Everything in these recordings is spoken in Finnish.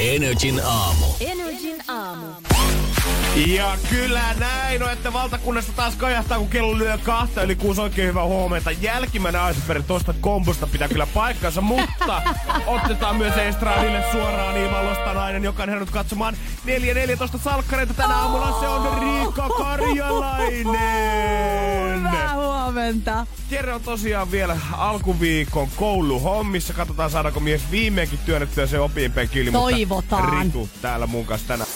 Energin aamu. Energin aamu. Ja kyllä näin on, että valtakunnasta taas kajahtaa, kun kello lyö kahta yli kuusi oikein hyvää huomenta. Jälkimmäinen Iceberg tuosta kombosta pitää kyllä paikkansa, mutta otetaan myös Estradille suoraan Ivalosta nainen, joka on herännyt katsomaan 4.14 salkkareita tänä aamulla. Se on Riikka Karjalainen. Huomenta. Jere on tosiaan vielä alkuviikon kouluhommissa. Katsotaan saadaanko mies viimeinkin työnnettyä se opinpenkille. Toivotaan. Ritu täällä mun kanssa tänään.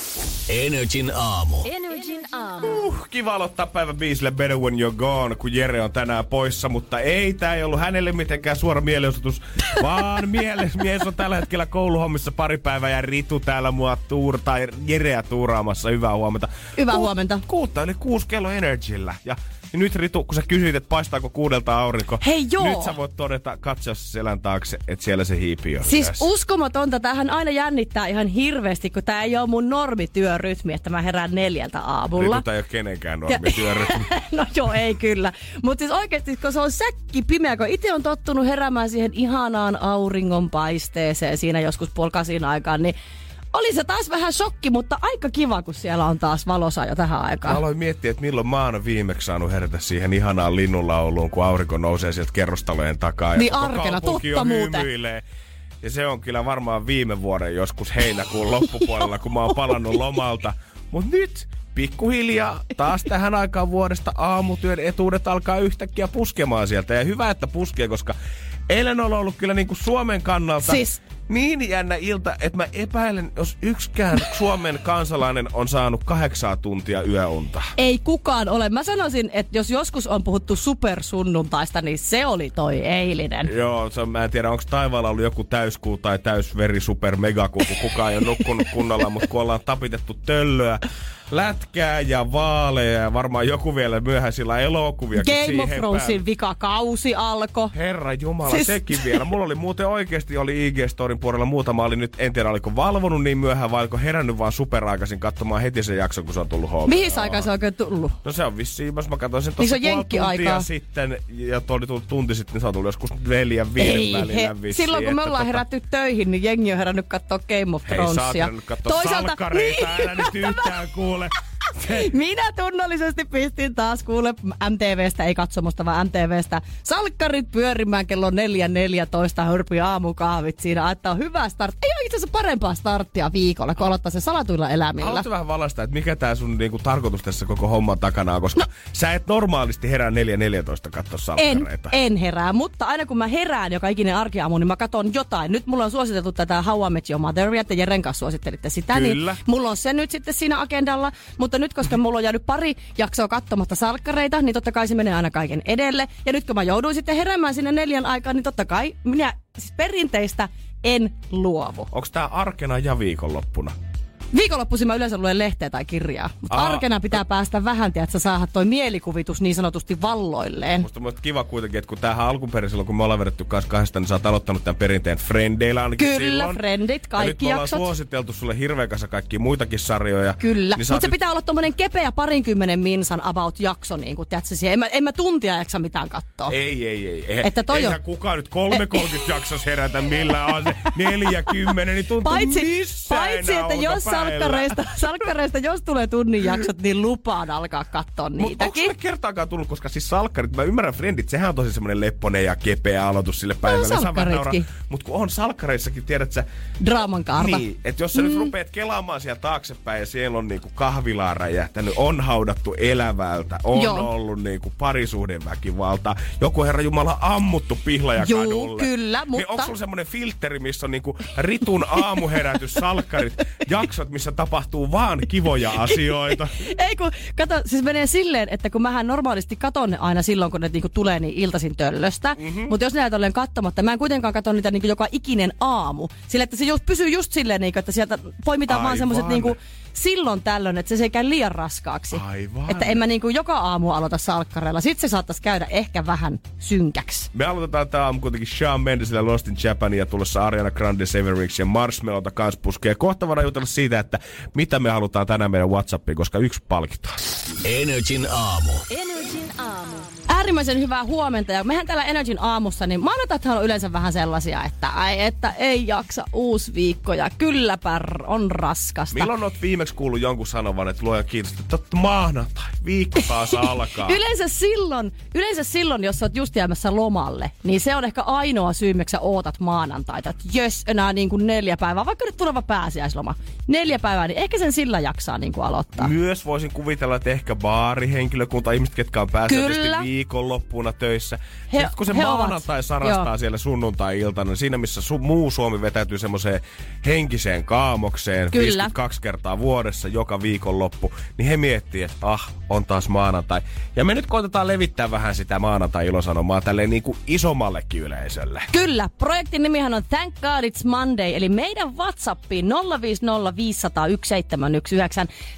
Energin aamu. Energin aamu. Uh, kiva aloittaa päivä biisille Better When You're Gone, kun Jere on tänään poissa, mutta ei, tää ei ollut hänelle mitenkään suora mielenosoitus, vaan mieles, mies on tällä hetkellä kouluhommissa pari päivää ja Ritu täällä mua tuur, tai Jereä tuuraamassa. Hyvää huomenta. Hyvää huomenta. Kuutta eli kuusi kello Energyllä. Ja ja nyt Ritu, kun sä kysyit, että paistaako kuudelta aurinko, Hei, joo. nyt sä voit todeta katsoa selän taakse, että siellä se hiipi on. Siis yhdessä. uskomatonta, tähän aina jännittää ihan hirveästi, kun tää ei ole mun normityörytmi, että mä herään neljältä aamulla. Ritu, tää ei ole kenenkään normityörytmi. no joo, ei kyllä. Mutta siis oikeasti, kun se on säkki pimeä, kun itse on tottunut heräämään siihen ihanaan auringonpaisteeseen siinä joskus polkasin aikaan, niin oli se taas vähän shokki, mutta aika kiva, kun siellä on taas valosa jo tähän Mä aikaan. aloin miettiä, että milloin mä oon viimeksi saanut herätä siihen ihanaan linnunlauluun, kun aurinko nousee sieltä kerrostalojen takaa. Niin ja arkena, totta muuten. hymyilee. Ja se on kyllä varmaan viime vuoden joskus heinäkuun loppupuolella, kun mä oon palannut lomalta. Mut nyt pikkuhiljaa taas tähän aikaan vuodesta aamutyön etuudet alkaa yhtäkkiä puskemaan sieltä. Ja hyvä, että puskee, koska eilen on ollut kyllä niinku Suomen kannalta Siis- niin jännä ilta, että mä epäilen, jos yksikään Suomen kansalainen on saanut kahdeksaa tuntia yöunta. Ei kukaan ole. Mä sanoisin, että jos joskus on puhuttu supersunnuntaista, niin se oli toi eilinen. Joo, se mä en tiedä, onko taivaalla ollut joku täyskuu tai täysveri super megakuu, kun kukaan ei ole nukkunut kunnolla, mutta kun ollaan tapitettu töllöä, lätkää ja vaaleja ja varmaan joku vielä myöhäisillä elokuviakin Game of Thronesin vikakausi alkoi. Herra Jumala, Siis- sekin vielä. Mulla oli muuten oikeasti oli IG-storin puolella muutama oli nyt, en tiedä oliko valvonut niin myöhään vai oliko herännyt vaan superaikaisin katsomaan heti sen jakson, kun se on tullut home. Mihin aikaan se on oikein tullut? No se on vissiin, jos mä katsoin sen Niin tuossa se on tuntia sitten, ja tuo oli tullut tunti sitten, niin se on tullut joskus neljän viiden välillä he, vissiin. silloin kun me että ollaan tota- herätty töihin, niin jengi on herännyt katsoa Game of Hei, sä oot Thronesia. herännyt kattoo salkkareita, älä nyt yhtään kuule. Minä tunnollisesti pistin taas kuule MTVstä, ei katsomusta, vaan MTVstä. Salkkarit pyörimään kello 4.14 hörpi aamukahvit siinä, että on hyvä start. Ei ole itse asiassa parempaa starttia viikolla, kun aloittaa se salatuilla elämillä. Haluatko vähän valaista, että mikä tää sun niinku, tarkoitus tässä koko homman takana on, koska no. sä et normaalisti herää 4.14 katsoa En, salkkareita. en herää, mutta aina kun mä herään joka ikinen arkiaamu, niin mä katson jotain. Nyt mulla on suositeltu tätä How I Met Your Mother, että Jeren kanssa suosittelitte sitä. Kyllä. Niin mulla on se nyt sitten siinä agendalla, mutta nyt koska mulla on jäänyt pari jaksoa katsomatta salkkareita, niin totta kai se menee aina kaiken edelle. Ja nyt kun mä jouduin sitten heräämään sinne neljän aikaan, niin totta kai minä siis perinteistä en luovu. Onko tää arkena ja viikonloppuna? Viikonloppuisin mä yleensä luen lehteä tai kirjaa, mutta Aa. arkena pitää päästä vähän, että saada toi mielikuvitus niin sanotusti valloilleen. Musta on kiva kuitenkin, että kun tämähän alkuperin silloin, kun me ollaan vedetty kanssa kahdesta, niin sä oot aloittanut tämän perinteen Frendeillä ainakin Kyllä, silloin. Frendit, ja nyt kaikki me ollaan jaksot. suositeltu sulle hirveän kanssa kaikkia muitakin sarjoja. Kyllä, Niin sä mutta se nyt- pitää olla tommonen kepeä parinkymmenen minsan about jakso, niin kuin tiedätkö, siihen. En mä, en mä tuntia jaksa mitään katsoa. Ei, ei, ei. ei Että toi Eihän on- kukaan nyt 3.30 jaksossa herätä millään on se 40, niin tuntuu Paitsi, missään paitsi että jos. Salkkareista, salkkareista, jos tulee tunnin jaksot, niin lupaan alkaa katsoa Mutta onko niitäkin. sulle kertaakaan tullut, koska siis salkkarit, mä ymmärrän Friendit, sehän on tosi semmoinen lepponen ja kepeä aloitus sille päivälle. salkkaritkin. Mutta kun on salkkareissakin, tiedät sä, Draaman kaarta. niin, että jos sä mm. nyt rupeat kelaamaan siellä taaksepäin ja siellä on niinku kahvilaa räjähtänyt, on haudattu elävältä, on Joo. Joo. ollut niinku parisuhdeväkivalta, joku herra jumala ammuttu pihlaja Juu, kadulle. kyllä, Niin mutta- onko sulla semmoinen filteri, missä on niinku Ritun aamuherätys, salkkarit, jaksot, missä tapahtuu vaan kivoja asioita. Ei kun, kato, siis menee silleen, että kun mähän normaalisti katon ne aina silloin, kun ne niinku tulee niin iltaisin töllöstä. Mm-hmm. Mutta jos näitä olen katsomatta, mä en kuitenkaan katso niitä niinku joka ikinen aamu. Sillä että se just pysyy just silleen, niinku, että sieltä poimitaan vaan Aivan. semmoiset niinku silloin tällöin, että se, se ei käy liian raskaaksi. Aivan. Että en mä niinku joka aamu aloita salkkareilla. Sitten se saattaisi käydä ehkä vähän synkäksi. Me aloitetaan tää aamu kuitenkin Shawn Mendesillä Lost in Japan ja tulossa Ariana Grande, Severix ja Marshmallowta kans puskee. Kohta voidaan jutella siitä, että mitä me halutaan tänään meidän Whatsappiin, koska yksi palkitaan. Energin aamu. Äärimmäisen hyvää huomenta. Ja mehän täällä Energin aamussa, niin maanantaithan on yleensä vähän sellaisia, että, ai, että ei jaksa uusi viikko ja kylläpä on raskasta. Milloin oot viimeksi kuullut jonkun sanovan, että luoja kiitos, että totta maanantai, viikko taas alkaa. Yleensä silloin, yleensä silloin, jos sä oot just jäämässä lomalle, niin se on ehkä ainoa syy, miksi sä ootat maanantaita. Että jös, enää niin kuin neljä päivää, vaikka nyt tuleva pääsiäisloma. Neljä päivää, niin ehkä sen sillä jaksaa niin kuin aloittaa. Myös voisin kuvitella, että ehkä baarihenkilökunta, ihmiset, ketkä on pääasiallisesti Kyllä. Viikonloppuna töissä. He- Sitten kun se he ovat. maanantai sarastaa Joo. siellä sunnuntai-iltana, niin siinä missä su- muu Suomi vetäytyy semmoiseen henkiseen kaamokseen Kyllä. 52 kertaa vuodessa joka viikonloppu, niin he miettii, että ah, on taas maanantai. Ja me nyt koitetaan levittää vähän sitä maanantai-ilosanomaa tälleen niin kuin isommallekin yleisölle. Kyllä, projektin nimihän on Thank God It's Monday, eli meidän Whatsappiin 050501719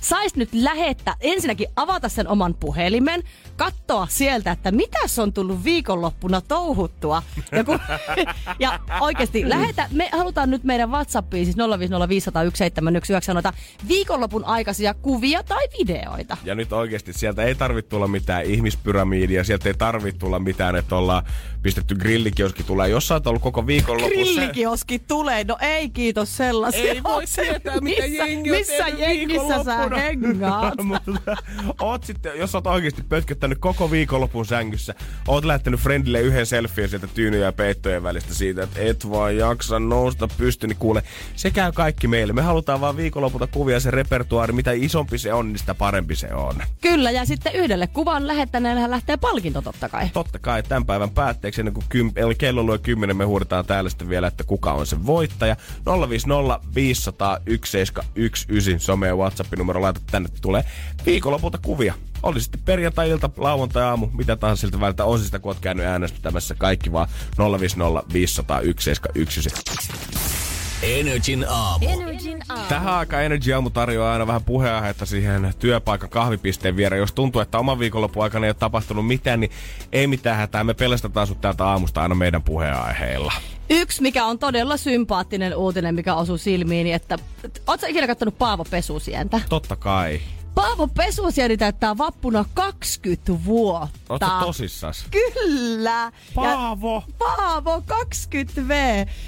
sais nyt lähettää, ensinnäkin avata sen oman puhelimen, katsoa sieltä, että mitäs on tullut viikonloppuna touhuttua. Ja, kun, ja oikeasti lähetä, me halutaan nyt meidän Whatsappiin, siis 050501719 noita viikonlopun aikaisia kuvia tai videoita. Ja nyt oikeasti sieltä ei tarvitse tulla mitään ihmispyramiidia, sieltä ei tarvitse tulla mitään, että ollaan pistetty grillikioski tulee. Jos sä oot ollut koko viikonlopun se... Grillikioski tulee, no ei kiitos sellaisia. Ei voi sä- tietää, mitä missä, jengi on Missä jengissä sä hengaat? Mutta oot sitten, jos oot oikeasti pötköttänyt koko viikonlopun sängyssä, oot lähtenyt friendille yhden selfien sieltä tyynyjä ja peittojen välistä siitä, että et vaan jaksa nousta pysty, niin kuule, se käy kaikki meille. Me halutaan vaan viikonlopulta kuvia se repertuaari, mitä isompi se on, niin sitä parempi se on. Kyllä, ja sitten yhdelle kuvan lähettäneelle lähtee palkinto totta kai. Totta kai tämän päivän päätteeksi, ennen kuin kym, eli kello lyö 10, me huudetaan täällä sitten vielä, että kuka on se voittaja. 050 500 1719 some- ja WhatsApp-numero laitat tänne, tulee viikonlopulta kuvia. Oli sitten perjantai-ilta, lauantai-aamu, mitä tahansa siltä väliltä on sitä, kun oot käynyt äänestämässä. Kaikki vaan 050 500 1719. Energin aamu. Tähän aikaan Energy Aamu tarjoaa aina vähän puheenaihetta siihen työpaikan kahvipisteen viereen. Jos tuntuu, että oman viikonlopun aikana ei ole tapahtunut mitään, niin ei mitään hätää. Me pelastetaan sut täältä aamusta aina meidän puheenaiheilla. Yksi, mikä on todella sympaattinen uutinen, mikä osuu silmiini, että ootko ikinä kattonut Paavo Pesusientä? Totta kai. Paavo Pesusieni täyttää vappuna 20 vuotta. Ootko tosissas? Kyllä. Ja Paavo! Paavo 20V.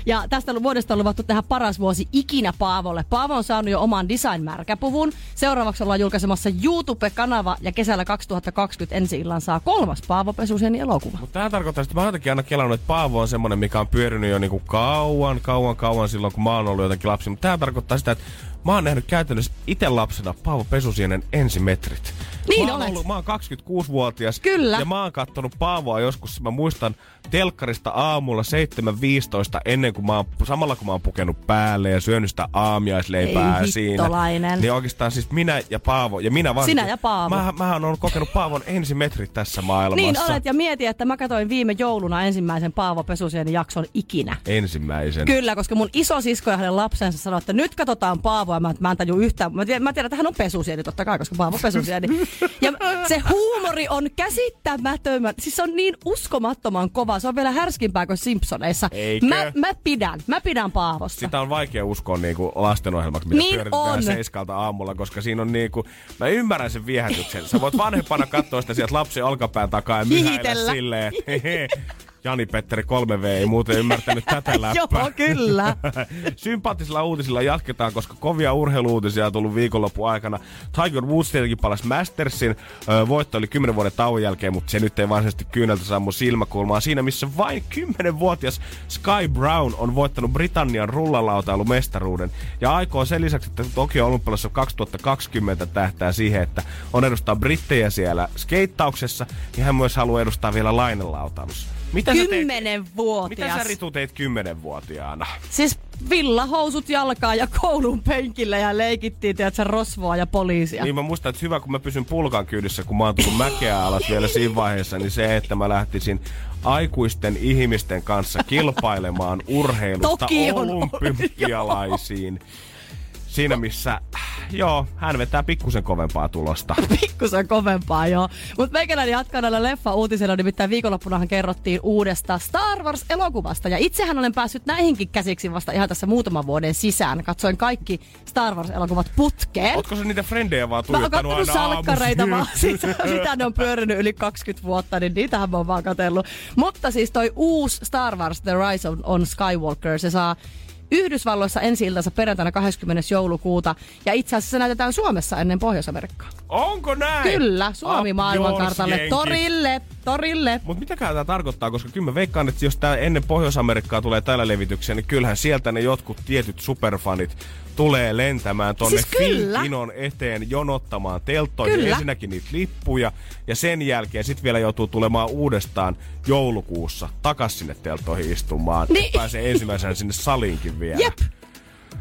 Ja tästä vuodesta on luvattu tehdä paras vuosi ikinä Paavolle. Paavo on saanut jo oman design-märkäpuvun. Seuraavaksi ollaan julkaisemassa YouTube-kanava ja kesällä 2020 ensi illan saa kolmas Paavo Pesusieni elokuva. Mutta tämä tarkoittaa, että mä oon jotenkin aina kelannut, että Paavo on semmonen, mikä on pyörinyt jo niinku kauan, kauan, kauan silloin, kun mä oon ollut jotenkin lapsi. Mutta tämä tarkoittaa sitä, että mä oon nähnyt käytännössä itse lapsena Paavo Pesusienen ensimetrit. Niin mä oon, olet. ollut, mä oon 26-vuotias. Kyllä. Ja mä oon kattonut Paavoa joskus, mä muistan telkkarista aamulla 7.15 ennen kuin mä oon, samalla kun mä oon pukenut päälle ja syönyt sitä aamiaisleipää Ei siinä. hittolainen. Niin oikeastaan siis minä ja Paavo, ja minä vaan... Sinä ja Paavo. Mä, mähän on kokenut Paavon ensimetrit tässä maailmassa. Niin olet ja mieti, että mä katsoin viime jouluna ensimmäisen Paavo Pesusieni jakson ikinä. Ensimmäisen. Kyllä, koska mun iso sisko ja hänen lapsensa sanoi, että nyt katsotaan Paavoa. Mä, mä en taju yhtään. Mä tiedän, mä tiedän, että hän on pesusieni totta kai, koska Paavo pesusieni. Ja se huumori on käsittämätön. Siis se on niin uskomattoman kova. Se on vielä härskimpää kuin Simpsoneissa. Eikö? Mä, mä pidän. Mä pidän Paavosta. Sitä on vaikea uskoa niinku lastenohjelmaksi, mitä Niin pyöritetään on. seiskalta aamulla, koska siinä on niinku, mä ymmärrän sen viehätyksen. Sä voit vanhempana katsoa sitä sieltä lapsen olkapään takaa ja myhäillä silleen, Jani-Petteri 3V ei muuten ymmärtänyt tätä läppää. Joo, kyllä. Sympaattisilla uutisilla jatketaan, koska kovia urheiluutisia on tullut viikonlopun aikana. Tiger Woods tietenkin palasi Mastersin. Ö, voitto oli 10 vuoden tauon jälkeen, mutta se nyt ei varsinaisesti kyyneltä sammu silmäkulmaa. Siinä missä vain 10-vuotias Sky Brown on voittanut Britannian rullalautailumestaruuden. Ja aikoo sen lisäksi, että Tokio Olympialaisissa 2020 tähtää siihen, että on edustaa brittejä siellä skeittauksessa, niin hän myös haluaa edustaa vielä lainelautailussa. Mitä Kymmenenvuotias. Mitä sä Ritu teit kymmenenvuotiaana? Siis villahousut jalkaa ja koulun penkillä ja leikittiin, tiedätkö, rosvoa ja poliisia. Niin mä muistan, että hyvä kun mä pysyn pulkan kyydissä, kun mä oon tullut mäkeä alas vielä siinä vaiheessa, niin se, että mä lähtisin aikuisten ihmisten kanssa kilpailemaan urheilusta Toki on- olympialaisiin. Siinä missä, joo, hän vetää pikkusen kovempaa tulosta. Pikkusen kovempaa, joo. Mutta meikäläinen jatkaa näillä leffa-uutisilla, nimittäin viikonloppunahan kerrottiin uudesta Star Wars-elokuvasta. Ja itsehän olen päässyt näihinkin käsiksi vasta ihan tässä muutaman vuoden sisään. Katsoin kaikki Star Wars-elokuvat putkeen. Ootko sä niitä frendejä vaan tuijottanut aina salkkareita vaan siitä, mitä ne on pyörinyt yli 20 vuotta, niin niitähän mä oon vaan katsellut. Mutta siis toi uusi Star Wars The Rise on Skywalker, se saa Yhdysvalloissa ensi iltansa perjantaina 20. joulukuuta. Ja itse asiassa se näytetään Suomessa ennen Pohjois-Amerikkaa. Onko näin? Kyllä, Suomi maailmankartalle. Torille, torille. Mutta mitä tämä tarkoittaa, koska kyllä mä veikkaan, että jos tää ennen Pohjois-Amerikkaa tulee täällä levityksiä, niin kyllähän sieltä ne jotkut tietyt superfanit tulee lentämään tonne Siis eteen jonottamaan telttoihin Kyllä. ensinnäkin niitä lippuja ja sen jälkeen sit vielä joutuu tulemaan uudestaan joulukuussa takas sinne telttoihin istumaan. Niin. Pääsee ensimmäisenä sinne saliinkin vielä. Jep.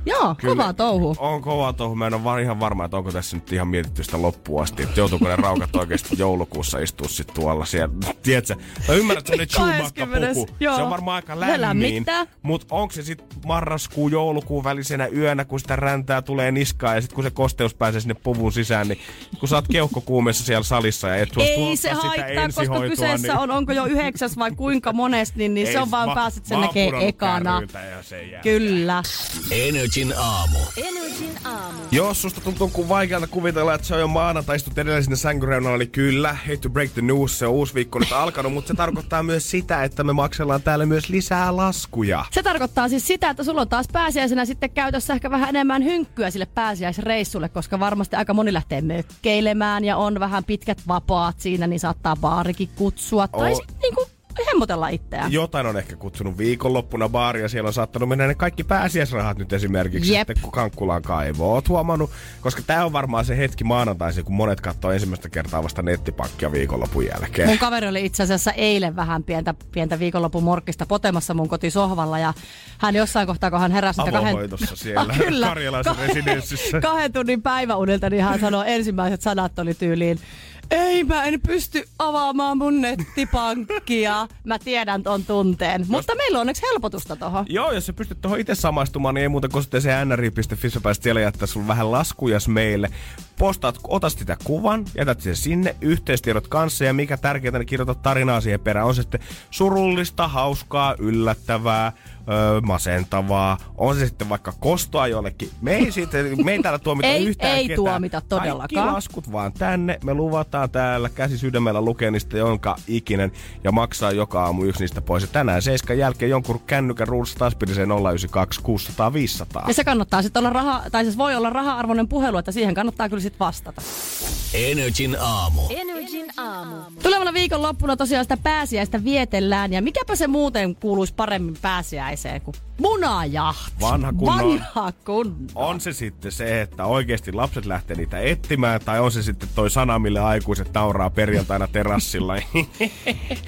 Joo, kovaa touhu. On kova touhu. Mä en ole var- ihan varma, että onko tässä nyt ihan mietitty sitä loppuun asti. Että joutuuko ne raukat oikeasti joulukuussa istua sit tuolla siellä. Tiedätkö? Mä ymmärrän, että se on 20. puku. joo. Se on varmaan aika lämmin. Mutta onko se sitten marraskuu, joulukuun välisenä yönä, kun sitä räntää tulee niskaan ja sitten kun se kosteus pääsee sinne puvun sisään, niin kun sä oot keuhkokuumessa siellä salissa ja et suostu Ei se sitä haittaa, koska kyseessä niin... on, onko jo yhdeksäs vai kuinka monesti, niin, niin Ei, se on vaan mä- pääset sen näkee ekana. Kyllä. Energin aamu. Energin aamu. Jos susta tuntuu kuin vaikealta kuvitella, että se on jo maanantai, istut edelleen sinne sänkyreunalla, niin kyllä, hate to break the news, se on uusi viikko nyt alkanut, mutta se tarkoittaa myös sitä, että me maksellaan täällä myös lisää laskuja. Se tarkoittaa siis sitä, että sulla on taas pääsiäisenä sitten käytössä ehkä vähän enemmän hynkkyä sille pääsiäisreissulle, koska varmasti aika moni lähtee mökkeilemään ja on vähän pitkät vapaat siinä, niin saattaa baarikin kutsua. Tai Oo. sitten niinku hemmotella itseään. Jotain on ehkä kutsunut viikonloppuna baaria, siellä on saattanut mennä ne kaikki pääsiäisrahat nyt esimerkiksi Jep. sitten kun Kankkulaan kaivoo. Oot huomannut, koska tää on varmaan se hetki maanantaisin, kun monet katsoo ensimmäistä kertaa vasta nettipankkia viikonlopun jälkeen. Mun kaveri oli itse asiassa eilen vähän pientä, pientä viikonlopun morkkista potemassa mun kotisohvalla ja hän jossain kohtaa, kun hän heräsi Avohoidossa siellä Karjalaisen residenssissä. kahden tunnin päiväunilta, niin hän sanoi ensimmäiset sanat oli tyyliin, ei mä en pysty avaamaan mun nettipankkia. Mä tiedän ton tunteen. Mutta meillä on onneksi helpotusta tohon. Joo, jos sä pystyt tuohon itse samaistumaan, niin ei muuta kuin sitten se nri.fi, sä pääset siellä jättää sulle vähän laskujas meille. Postaat, otat sitä kuvan, jätät sen sinne, yhteistiedot kanssa ja mikä tärkeintä, niin kirjoitat tarinaa siihen perään. On se sitten surullista, hauskaa, yllättävää, öö, masentavaa. On se sitten vaikka kostoa jollekin. Me ei, siitä, me ei täällä tuomita Ei- yhtään ei ketään. tuomita todellakaan. Kaikki laskut vaan tänne. Me luvataan täällä käsi sydämellä lukea niistä jonka ikinen ja maksaa joka aamu yksi niistä pois. Ja tänään seiskan jälkeen jonkun kännykän ruudussa taas pidi se 092 600 500. Ja se kannattaa sitten olla raha, tai siis voi olla raha-arvoinen puhelu, että siihen kannattaa kyllä sitten vastata. Energin aamu. Energin aamu. Tulevana viikon loppuna tosiaan sitä pääsiäistä vietellään ja mikäpä se muuten kuuluisi paremmin pääsiäiseen kuin munajahti. Vanha kunnon- Vanha kunnon. On se sitten se, että oikeasti lapset lähtee niitä etsimään, tai on se sitten toi sana, mille aikuiset nauraa perjantaina terassilla.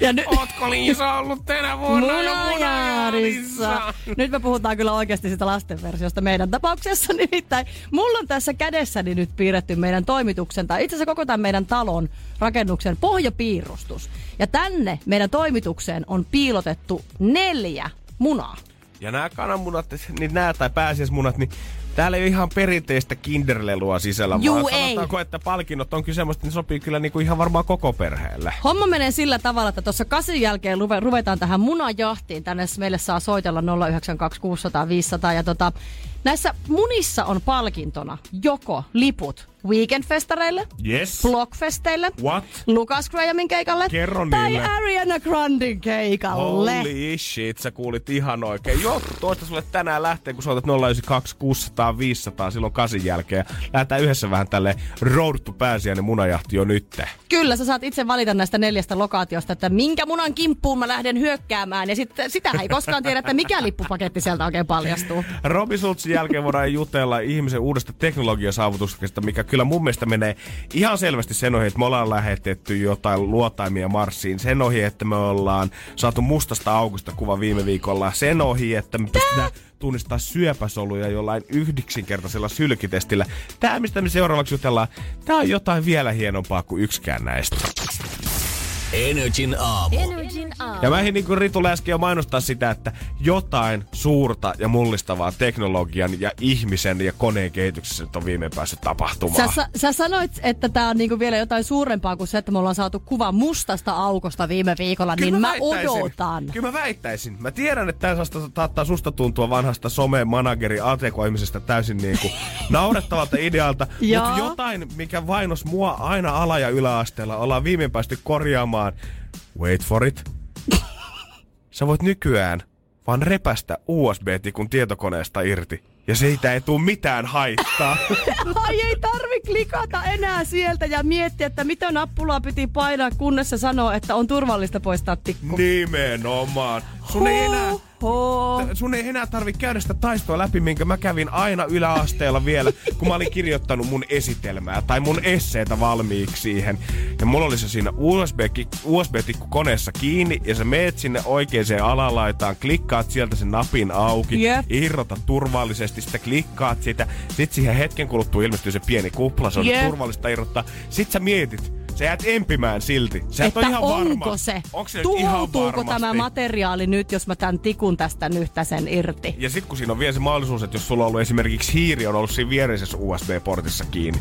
Ja nyt... Ootko Liisa ollut tänä vuonna Munajaarissa. Nyt me puhutaan kyllä oikeasti sitä lasten versiosta meidän tapauksessa. Nimittäin mulla on tässä kädessäni nyt piirretty meidän toimituksen, tai itse asiassa koko tämän meidän talon rakennuksen pohjapiirustus. Ja tänne meidän toimitukseen on piilotettu neljä munaa. Ja nämä kananmunat, niin nämä tai pääsiäismunat, niin täällä ei ole ihan perinteistä kinderlelua sisällä, Juu, vaan ei. sanotaanko, että palkinnot on kyllä semmoista, niin sopii kyllä niinku ihan varmaan koko perheelle. Homma menee sillä tavalla, että tuossa kasin jälkeen ruve, ruvetaan tähän munajahtiin. Tänne meille saa soitella 092 600 500. Ja tota, näissä munissa on palkintona joko liput weekendfestareille, Yes. Blockfesteille, What? Lucas Grahamin keikalle Kerro tai niille. Ariana Grandin keikalle. Holy shit, sä kuulit ihan oikein. Joo, toista sulle tänään lähtee, kun soitat 092 600 ajetaan 500 silloin kasin jälkeen. Ja lähdetään yhdessä vähän tälle road to pääsiäinen munajahti jo nytte. Kyllä, sä saat itse valita näistä neljästä lokaatiosta, että minkä munan kimppuun mä lähden hyökkäämään. Ja sit, sitä ei koskaan tiedä, että mikä lippupaketti sieltä oikein paljastuu. Robi Sultsin jälkeen voidaan jutella ihmisen uudesta teknologiasaavutuksesta, mikä kyllä mun mielestä menee ihan selvästi sen ohi, että me ollaan lähetetty jotain luotaimia Marsiin. Sen ohi, että me ollaan saatu mustasta aukusta kuva viime viikolla. Sen ohi, että me pystytään tunnistaa syöpäsoluja jollain yhdeksinkertaisella sylkitestillä. Tämä, mistä me seuraavaksi jutellaan, tämä on jotain vielä hienompaa kuin yksikään näistä. Energin aamu. Energin aamu. Ja mä ehdin niin kuin Ritu äsken jo mainostaa sitä, että jotain suurta ja mullistavaa teknologian ja ihmisen ja koneen kehityksessä nyt on viimein päässyt tapahtumaan. Sä, sä, sä sanoit, että tämä on niinku vielä jotain suurempaa kuin se, että me ollaan saatu kuva mustasta aukosta viime viikolla, Kyllä niin mä, väittäisin. odotan. Kyllä mä väittäisin. Mä tiedän, että tämä saattaa, susta tuntua vanhasta some-manageri ATK-ihmisestä täysin niinku naurettavalta idealta. Mutta jotain, mikä vainos mua aina ala- ja yläasteella, ollaan viimein päästy korjaamaan. Wait for it. Sä voit nykyään vaan repästä USB-tikun tietokoneesta irti. Ja siitä ei tule mitään haittaa. Ai ei tarvi klikata enää sieltä ja miettiä, että mitä nappulaa piti painaa, kunnes se sanoo, että on turvallista poistaa tikku. Nimenomaan. Sun ei enää. Sun ei enää tarvi käydä sitä taistoa läpi, minkä mä kävin aina yläasteella vielä, kun mä olin kirjoittanut mun esitelmää tai mun esseitä valmiiksi siihen. Ja mulla oli se siinä USB, USB-tikku koneessa kiinni ja sä meet sinne oikeaan alalaitaan, klikkaat sieltä sen napin auki, Jep. irrota turvallisesti, sitten klikkaat sitä, sit siihen hetken kuluttua ilmestyy se pieni kupla, se on Jep. turvallista irrottaa. Sit sä mietit, sä jäät empimään silti. Sä et että ihan onko varma. se, Onko se tuhoutuuko tämä materiaali nyt, jos mä tämän tikun tästä nyhtäsen irti? Ja sitten kun siinä on vielä se mahdollisuus, että jos sulla on ollut esimerkiksi hiiri on ollut siinä viereisessä USB-portissa kiinni,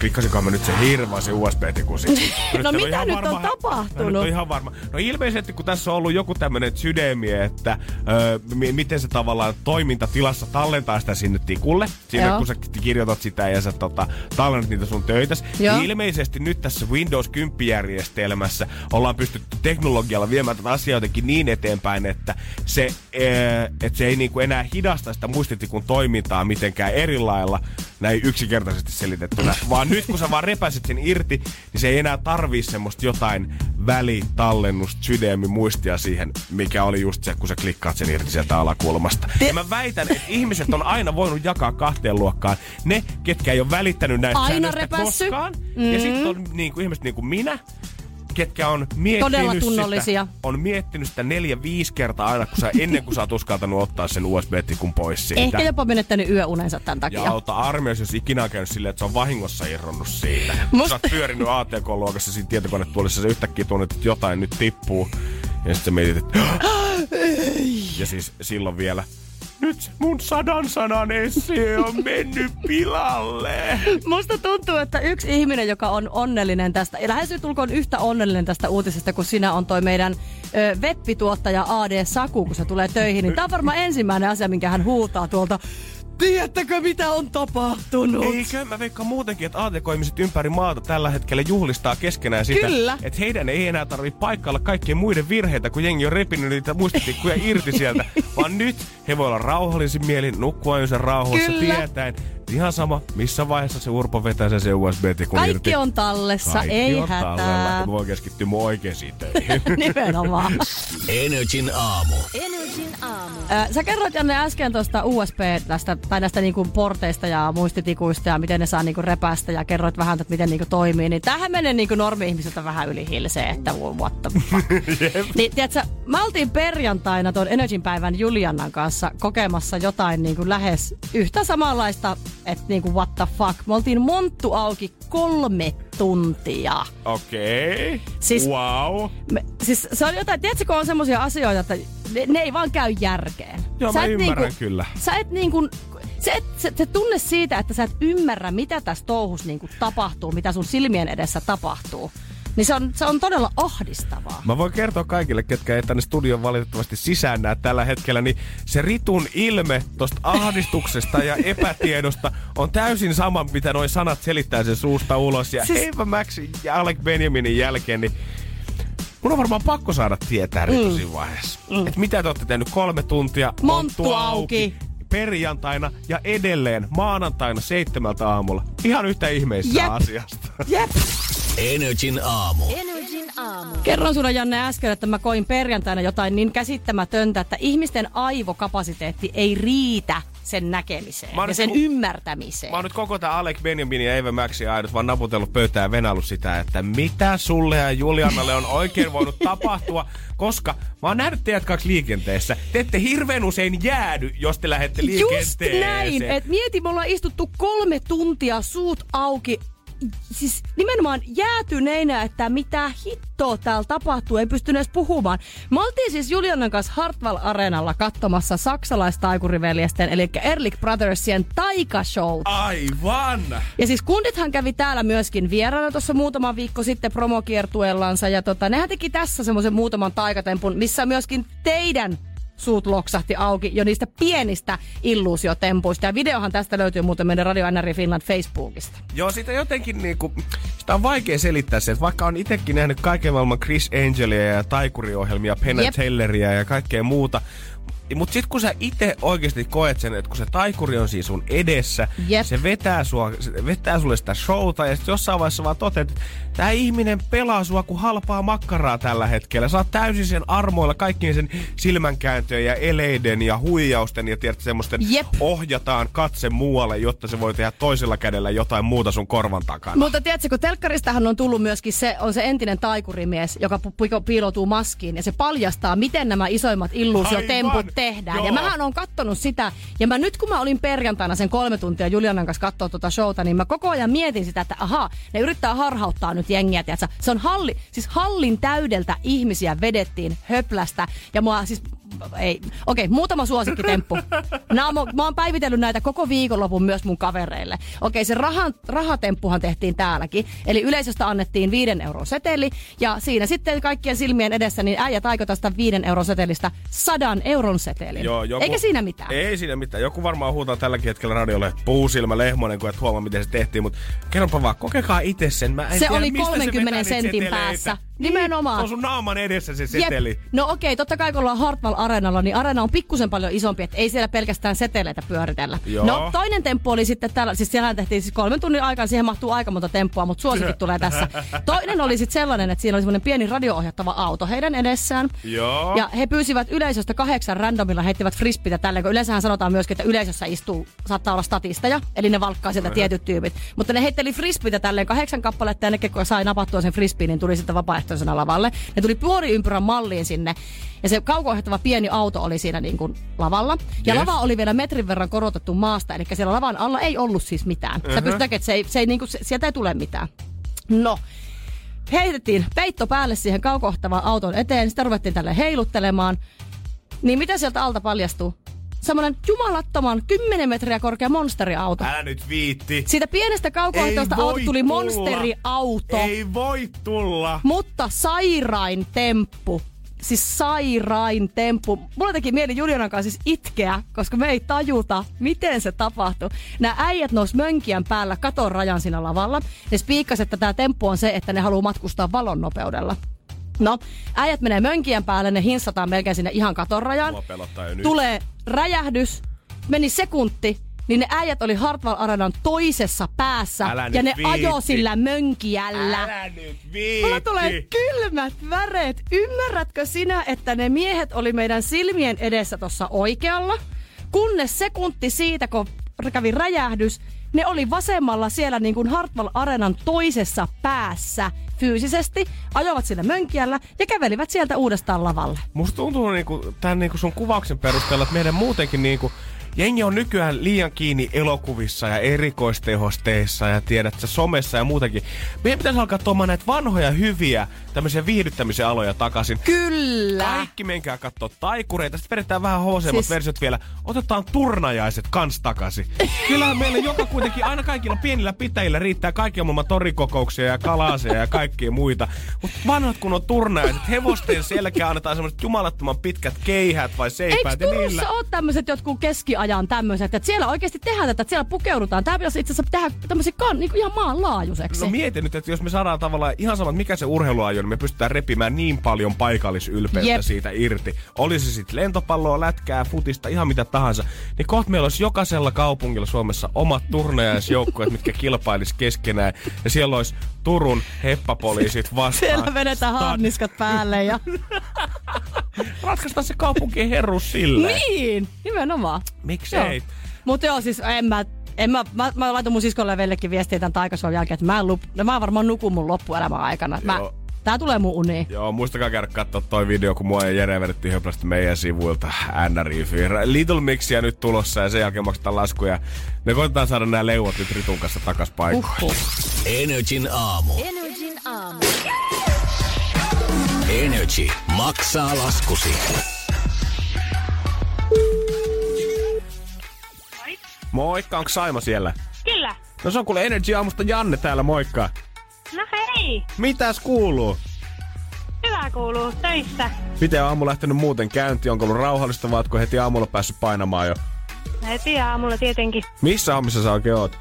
klikkasinko mä nyt se USB-tikun sitten? No mitä nyt varma. on tapahtunut? Nyt on ihan varma. No ilmeisesti kun tässä on ollut joku tämmönen sydämi, että ö, m- miten se tavallaan toimintatilassa tallentaa sitä sinne tikulle. Siinä Joo. kun sä kirjoitat sitä ja sä tota, tallennat niitä sun töitäs. Niin ilmeisesti nyt tässä Windows 10-järjestelmässä ollaan pystytty teknologialla viemään tätä asiaa jotenkin niin eteenpäin, että se, eh, että se ei niinku enää hidasta sitä muistitikun toimintaa mitenkään eri lailla näin yksinkertaisesti selitettynä. vaan nyt kun sä vaan repäiset sen irti, niin se ei enää tarvii semmoista jotain välitallennusta sydämi muistia siihen, mikä oli just se, kun sä klikkaat sen irti sieltä alakulmasta. Ja mä väitän, että ihmiset on aina voinut jakaa kahteen luokkaan. Ne, ketkä ei ole välittänyt näistä Aina koskaan. Mm. Ja sitten on niin kuin, ihmiset niin kuin minä, ketkä on miettinyt Todella tunnollisia. Sitä, on miettinyt sitä neljä, viisi kertaa aina, kun sä, ennen kuin sä oot uskaltanut ottaa sen USB-tikun pois siitä. Ehkä jopa menettänyt yöunensa tämän takia. Ja auta armeijassa, jos ikinä on käynyt silleen, että se on vahingossa irronnut siitä. Musta... Sä oot pyörinyt ATK-luokassa siinä tietokonetuolissa, sä yhtäkkiä tunnet, että jotain nyt tippuu. Ja sitten sä mietit, että... ja siis silloin vielä... Nyt mun sadan sanan essee on mennyt pilalle. Musta tuntuu, että yksi ihminen, joka on onnellinen tästä, lähes nyt tulkoon yhtä onnellinen tästä uutisesta, kun sinä on toi meidän ö, webbituottaja AD Saku, kun se tulee töihin, niin tämä on varmaan ensimmäinen asia, minkä hän huutaa tuolta. Tiedättekö, mitä on tapahtunut? Eikö? Mä veikkaan muutenkin, että ATK-ihmiset ympäri maata tällä hetkellä juhlistaa keskenään sitä, Kyllä. että heidän ei enää tarvitse paikkailla kaikkien muiden virheitä, kun jengi on repinyt niitä muistitikkuja irti sieltä, vaan nyt he voi olla rauhallisin mielin, nukkua yönsä rauhassa Kyllä. tietäen. Ihan sama, missä vaiheessa se urpo vetää sen, se USB-tikun irti. Kaikki on tallessa, Kaikki ei on tallella, hätää. ja Mä voin keskittyä mun oikeisiin töihin. Nimenomaan. Energin aamu. Energin aamu. Ö, Sä kerroit Janne äsken tuosta USB, tästä, tai näistä niinku porteista ja muistitikuista ja miten ne saa niinku repästä ja kerroit vähän, että miten niinku toimii. Niin tähän menee niinku normi-ihmiseltä vähän yli hilseen, että what the fuck. niin, tiedätkö, mä oltiin perjantaina tuon Energin päivän Juliannan kanssa kokemassa jotain niinku lähes yhtä samanlaista, että niinku what the fuck. Me oltiin monttu auki kolme tuntia. Okei. Siis- wow. Me, siis se on jotain, tiedätkö, kun on semmoisia asioita, että ne, ne ei vaan käy järkeen. Joo, Sä mä et ymmärrän niinku, kyllä. Sä et niinku, se, se, se tunne siitä, että sä et ymmärrä, mitä tässä touhus niinku tapahtuu, mitä sun silmien edessä tapahtuu. Niin se on, se on todella ahdistavaa. Mä voin kertoa kaikille, ketkä ei tänne studion valitettavasti sisään näe tällä hetkellä, niin se Ritun ilme tosta ahdistuksesta ja epätiedosta on täysin sama, mitä noi sanat selittää sen suusta ulos. Ja Siis-. Eva Max ja Alec Benjaminin jälkeen, niin mun on varmaan pakko saada tietää mm. siinä vaiheessa. Mm. Että mitä te olette tehnyt kolme tuntia, Monttu auki. perjantaina ja edelleen maanantaina seitsemältä aamulla. Ihan yhtä ihmeistä Jep. asiasta. Jep. Energin aamu. Energin aamu. Kerron sulle Janne äsken, että mä koin perjantaina jotain niin käsittämätöntä, että ihmisten aivokapasiteetti ei riitä sen näkemiseen ja sen ku- ymmärtämiseen. Mä oon nyt koko tää Alec Benjamin ja Eve Maxi ainut vaan naputellut pöytään ja venailut sitä, että mitä sulle ja Julianalle on oikein voinut tapahtua, koska mä oon nähnyt teidät kaksi liikenteessä. Te ette hirveän usein jäädy, jos te lähdette Just liikenteeseen. näin, että mieti, me ollaan istuttu kolme tuntia suut auki siis nimenomaan jäätyneinä, että mitä hittoa täällä tapahtuu, ei pystynyt edes puhumaan. Me oltiin siis Julianan kanssa Hartwall Areenalla katsomassa saksalaistaikuriveljesten, eli Erlich Brothersien taikashow. Aivan! Ja siis kundithan kävi täällä myöskin vieraana tuossa muutama viikko sitten promokiertuellansa. Ja tota, nehän teki tässä semmoisen muutaman taikatempun, missä myöskin teidän suut loksahti auki jo niistä pienistä illuusiotempuista. Ja videohan tästä löytyy muuten meidän Radio NRI Finland Facebookista. Joo, sitä jotenkin niinku, sitä on vaikea selittää se, että vaikka on itsekin nähnyt kaiken maailman Chris Angelia ja taikuriohjelmia, Penn Jep. Telleria ja kaikkea muuta, mutta sitten kun sä itse oikeasti koet sen, että kun se taikuri on siinä sun edessä, Jep. se vetää, sua, se vetää sulle sitä showta ja sitten jossain vaiheessa vaan toteat, että tämä ihminen pelaa sua kuin halpaa makkaraa tällä hetkellä. Sä oot täysin sen armoilla kaikkien sen silmänkääntöjen ja eleiden ja huijausten ja tiedät, semmoisten Jep. ohjataan katse muualle, jotta se voi tehdä toisella kädellä jotain muuta sun korvan takana. Mutta tiedätkö, kun telkkaristahan on tullut myöskin se, on se entinen taikurimies, joka pu- pu- piiloutuu maskiin ja se paljastaa, miten nämä isoimmat illuusiotemput. Tehdään. Joo. Ja mähän on kattonut sitä. Ja mä nyt kun mä olin perjantaina sen kolme tuntia Julianan kanssa katsoa tuota showta, niin mä koko ajan mietin sitä, että ahaa, ne yrittää harhauttaa nyt jengiä, tiedätkö? Se on halli, siis hallin täydeltä ihmisiä vedettiin höplästä. Ja mua siis ei. Okei, muutama suosikkitemppu. Nää, on- mä, oon päivitellyt näitä koko viikonlopun myös mun kavereille. Okei, se rahan, rahatemppuhan tehtiin täälläkin. Eli yleisöstä annettiin viiden euron seteli. Ja siinä sitten kaikkien silmien edessä niin äijät aikoi tästä viiden euron setelistä sadan euron setelin. Eikä siinä mitään. Ei siinä mitään. Joku varmaan huutaa tälläkin hetkellä radiolle, että puusilmä lehmonen, kun et huomaa, miten se tehtiin. Mutta kerropa vaan, kokekaa itse sen. Mä en Se tiedä, oli mistä 30 vetää niitä sentin seteleitä. päässä. Niin, Nimenomaan. Se on sun naaman edessä se seteli. Jep. No okei, totta kai kun ollaan Hartwall Areenalla, niin areena on pikkusen paljon isompi, että ei siellä pelkästään seteleitä pyöritellä. Joo. No toinen temppu oli sitten tällä, siis siellä tehtiin siis kolmen tunnin aikana, siihen mahtuu aika monta temppua, mutta suosikit tulee tässä. Toinen oli sitten sellainen, että siinä oli semmoinen pieni radio-ohjattava auto heidän edessään. Joo. Ja he pyysivät yleisöstä kahdeksan randomilla, heittivät frisbitä tälleen, kun yleensähän sanotaan myöskin, että yleisössä istuu, saattaa olla statisteja, eli ne valkkaa sieltä tietyt tyypit. Mutta ne heitteli frisbitä tälleen kahdeksan kappaletta ja ne, kun sai napattua sen frisbeen, niin tuli sitten vapaaehtoisena lavalle. Ne tuli puoliympyrän malliin sinne. Ja se kauko pieni auto oli siinä niin kuin lavalla. Ja Yes. lava oli vielä metrin verran korotettu maasta, eli siellä lavan alla ei ollut siis mitään. Sä pystyt näkemään, että se ei, se ei, niin kuin, sieltä ei tule mitään. No, heitettiin peitto päälle siihen kaukohtavaan auton eteen, sitä ruvettiin tälle heiluttelemaan. Niin mitä sieltä alta paljastuu? Semmoinen jumalattoman 10 metriä korkea monsteriauto. Älä nyt viitti. Siitä pienestä voi auto tuli tulla. monsteriauto. Ei voi tulla. Mutta sairain temppu. Siis sairain temppu. Mulla teki mieli Julianan kanssa siis itkeä, koska me ei tajuta, miten se tapahtui. Nämä äijät nous mönkien päällä katon rajan siinä lavalla. Ne spiikkas, että tämä temppu on se, että ne haluaa matkustaa valon nopeudella. No, äijät menee mönkien päälle, ne hinssataan melkein sinne ihan katon rajaan. Tulee räjähdys, meni sekunti, niin ne äijät oli Hartwall Arenan toisessa päässä. Älä ja ne viitti. ajo sillä mönkiällä. Älä nyt viitti. Mulla tulee kylmät väreet. Ymmärrätkö sinä, että ne miehet oli meidän silmien edessä tuossa oikealla? Kunnes sekunti siitä, kun kävi räjähdys, ne oli vasemmalla siellä niin kuin Hartwall Arenan toisessa päässä fyysisesti, ajoivat sillä mönkiällä ja kävelivät sieltä uudestaan lavalle. Musta tuntuu niinku, tämän niinku sun kuvauksen perusteella, että meidän muutenkin niinku, jengi on nykyään liian kiinni elokuvissa ja erikoistehosteissa ja tiedät sä somessa ja muutenkin. Meidän pitäisi alkaa tuomaan näitä vanhoja hyviä tämmöisiä viihdyttämisen aloja takaisin. Kyllä. Kaikki menkää katsoa taikureita, sitten vedetään vähän hooseimmat Siis- versiot vielä. Otetaan turnajaiset kans takaisin. Kyllähän meillä joka kuitenkin, aina kaikilla pienillä pitäjillä riittää kaikkia maailman torikokouksia ja kalasia ja kaikkia muita. Mutta vanhat kun on turnajaiset, hevosten selkeä annetaan semmoiset jumalattoman pitkät keihät vai Eikö seipäät niillä. Turussa ole tämmöiset jotkut keskiajan ajan tämmöiset, että siellä oikeasti tehdään tätä, että siellä pukeudutaan. Tämä pitäisi itse asiassa tehdä tämmöisen kan, niin kuin ihan maanlaajuiseksi. No mieti nyt, että jos me saadaan tavallaan ihan sama, mikä se urheiluajo, niin me pystytään repimään niin paljon paikallisylpeyttä Jep. siitä irti. Olisi se sitten lentopalloa, lätkää, futista, ihan mitä tahansa. Niin kohta meillä olisi jokaisella kaupungilla Suomessa omat turnajaisjoukkueet, mitkä kilpailis keskenään. Ja siellä olisi Turun heppapoliisit vastaan. Siellä vedetään Stad- harniskat päälle ja... Ratkaistaan se kaupunkien herruus silleen. niin, nimenomaan. Miksei? Mutta joo, siis en mä, en mä, mä, mä laitan mun siskolle ja vellekin viestiä tämän taikasolun jälkeen, että mä, en lup, no mä varmaan nukun mun loppuelämän aikana. Mä, Joo. tää tulee mun uniin. Joo, muistakaa käydä katsoa toi video, kun mua ja Jere vedettiin höplästi meidän sivuilta NRIF. Little Mixia nyt tulossa ja sen jälkeen maksetaan laskuja. Me koitetaan saada nämä leuat nyt Ritun kanssa takas paikkoon. Uhuh. Energin aamu. Energin aamu. Energy maksaa laskusi. Moikka, onko Saima siellä? Kyllä. No se on kuule Energy aamusta Janne täällä, moikka. No hei, Mitäs kuuluu? hyvä kuuluu töissä. Miten on aamu lähtenyt muuten käyntiin? Onko ollut rauhallista vai ootko heti aamulla päässyt painamaan jo? Heti aamulla tietenkin. Missä hommissa sä oikein oot?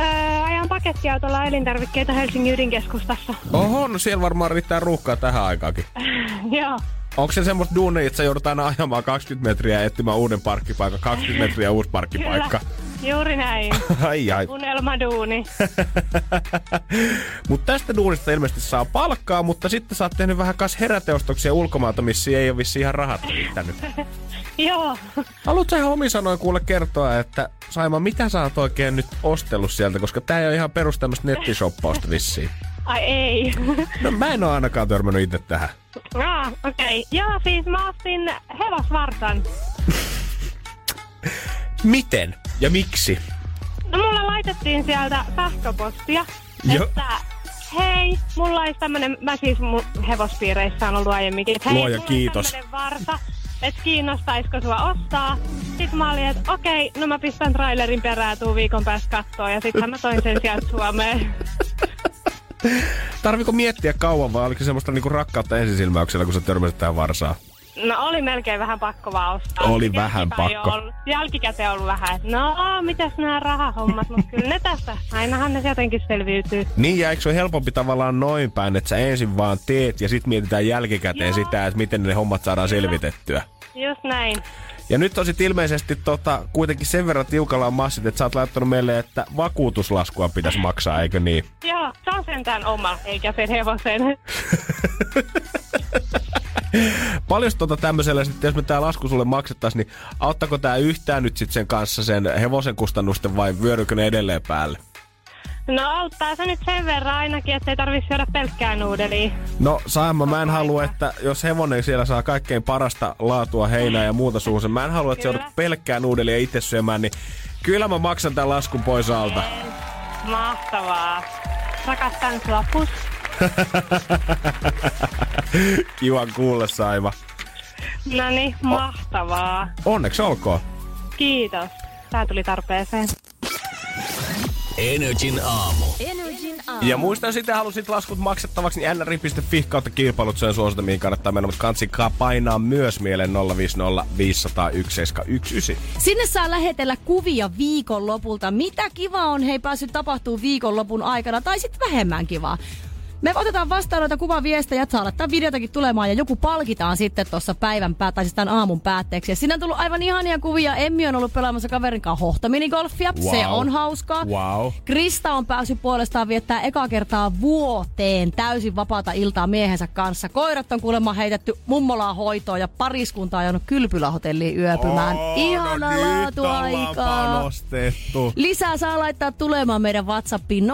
Öö, ajan pakettiautolla elintarvikkeita Helsingin ydinkeskustassa. Oho, no siellä varmaan riittää ruuhkaa tähän aikaankin. Joo. Onko se semmoista duunia, että sä joudut aina ajamaan 20 metriä ja etsimään uuden parkkipaikan, 20 metriä uusi parkkipaikka? Kyllä. Juuri näin. Ai ai. Unelmaduuni. Mutta tästä duunista ilmeisesti saa palkkaa, mutta sitten sä oot tehnyt vähän kas heräteostoksia ulkomailta, missä ei ole vissi ihan rahat riittänyt. Joo. Haluatko sä omin sanoin kuule kertoa, että Saima, mitä sä oot oikein nyt ostellut sieltä, koska tää ei ole ihan perus tämmöstä nettishoppausta vissiin. Ai ei. No mä en oo ainakaan törmännyt itse tähän. Ah, okei. Okay. Joo, siis mä ostin hevosvarsan. Miten? Ja miksi? No mulla laitettiin sieltä sähköpostia, Joo. että hei, mulla olisi tämmönen, mä siis mun hevospiireissä on ollut aiemminkin, että hei, Luoja mulla kiitos. varsa, että kiinnostaisiko sua ostaa. Sitten mä olin, että okei, no mä pistän trailerin perään tuu viikon päästä kattoon ja sitten mä toin sen sieltä Suomeen. Tarviko miettiä kauan vai oliko se semmoista niinku rakkautta ensisilmäyksellä, kun sä törmäsit tähän varsaan? No oli melkein vähän pakko vaan ostaa. Oli vähän Jälkipäin pakko. on Ollut, jälkikäteen ollut vähän, että no mitäs nämä rahahommat, mutta kyllä ne tästä, ainahan ne jotenkin selviytyy. Niin, ja eikö se ole helpompi tavallaan noin päin, että sä ensin vaan teet ja sitten mietitään jälkikäteen Joo. sitä, että miten ne hommat saadaan selvitettyä. Just näin. Ja nyt on sit ilmeisesti tota, kuitenkin sen verran tiukalla on massit, että sä oot laittanut meille, että vakuutuslaskua pitäisi maksaa, eikö niin? Joo, se on sentään oma, eikä sen hevosen. Paljon tota tämmöisellä sitten, jos me tää lasku sulle maksettaisiin, niin auttako tää yhtään nyt sitten sen kanssa sen hevosen kustannusten vai vyörykö ne edelleen päälle? No auttaa se nyt sen verran ainakin, että ei tarvitse syödä pelkkää nuudelia. No Saima, mä en halua, että jos hevonen siellä saa kaikkein parasta laatua heinää ja muuta suuhun, mä en halua, että joudut pelkkää nuudelia itse syömään, niin kyllä mä maksan tämän laskun pois alta. Mahtavaa. Rakastan sua, pus. Kiva kuulla, Saima. No niin, mahtavaa. Onneksi olkoon. Kiitos. Tää tuli tarpeeseen. Energin aamu. Energin aamu. Ja muistan sitten, halusit laskut maksettavaksi, niin nri.fi kautta kilpailut, se on suosita, mihin kannattaa mennä, mutta kansikaa painaa myös mieleen 050 501 719. Sinne saa lähetellä kuvia viikonlopulta. Mitä kivaa on hei päässyt tapahtuu viikonlopun aikana tai sitten vähemmän kivaa. Me otetaan vastaan noita kuvaviestejä, että saa laittaa videotakin tulemaan ja joku palkitaan sitten tuossa päivän pää, tai siis tämän aamun päätteeksi. Ja siinä on tullut aivan ihania kuvia. Emmi on ollut pelaamassa kaverin kanssa hohtominigolfia. Se Wow. on hauskaa. Wow. Krista on päässyt puolestaan viettää eka kertaa vuoteen täysin vapaata iltaa miehensä kanssa. Koirat on kuulemma heitetty mummolaa hoitoon ja pariskunta on ajanut kylpylähotelliin yöpymään. Ihana no laatuaikaa. Lisää saa laittaa tulemaan meidän WhatsAppiin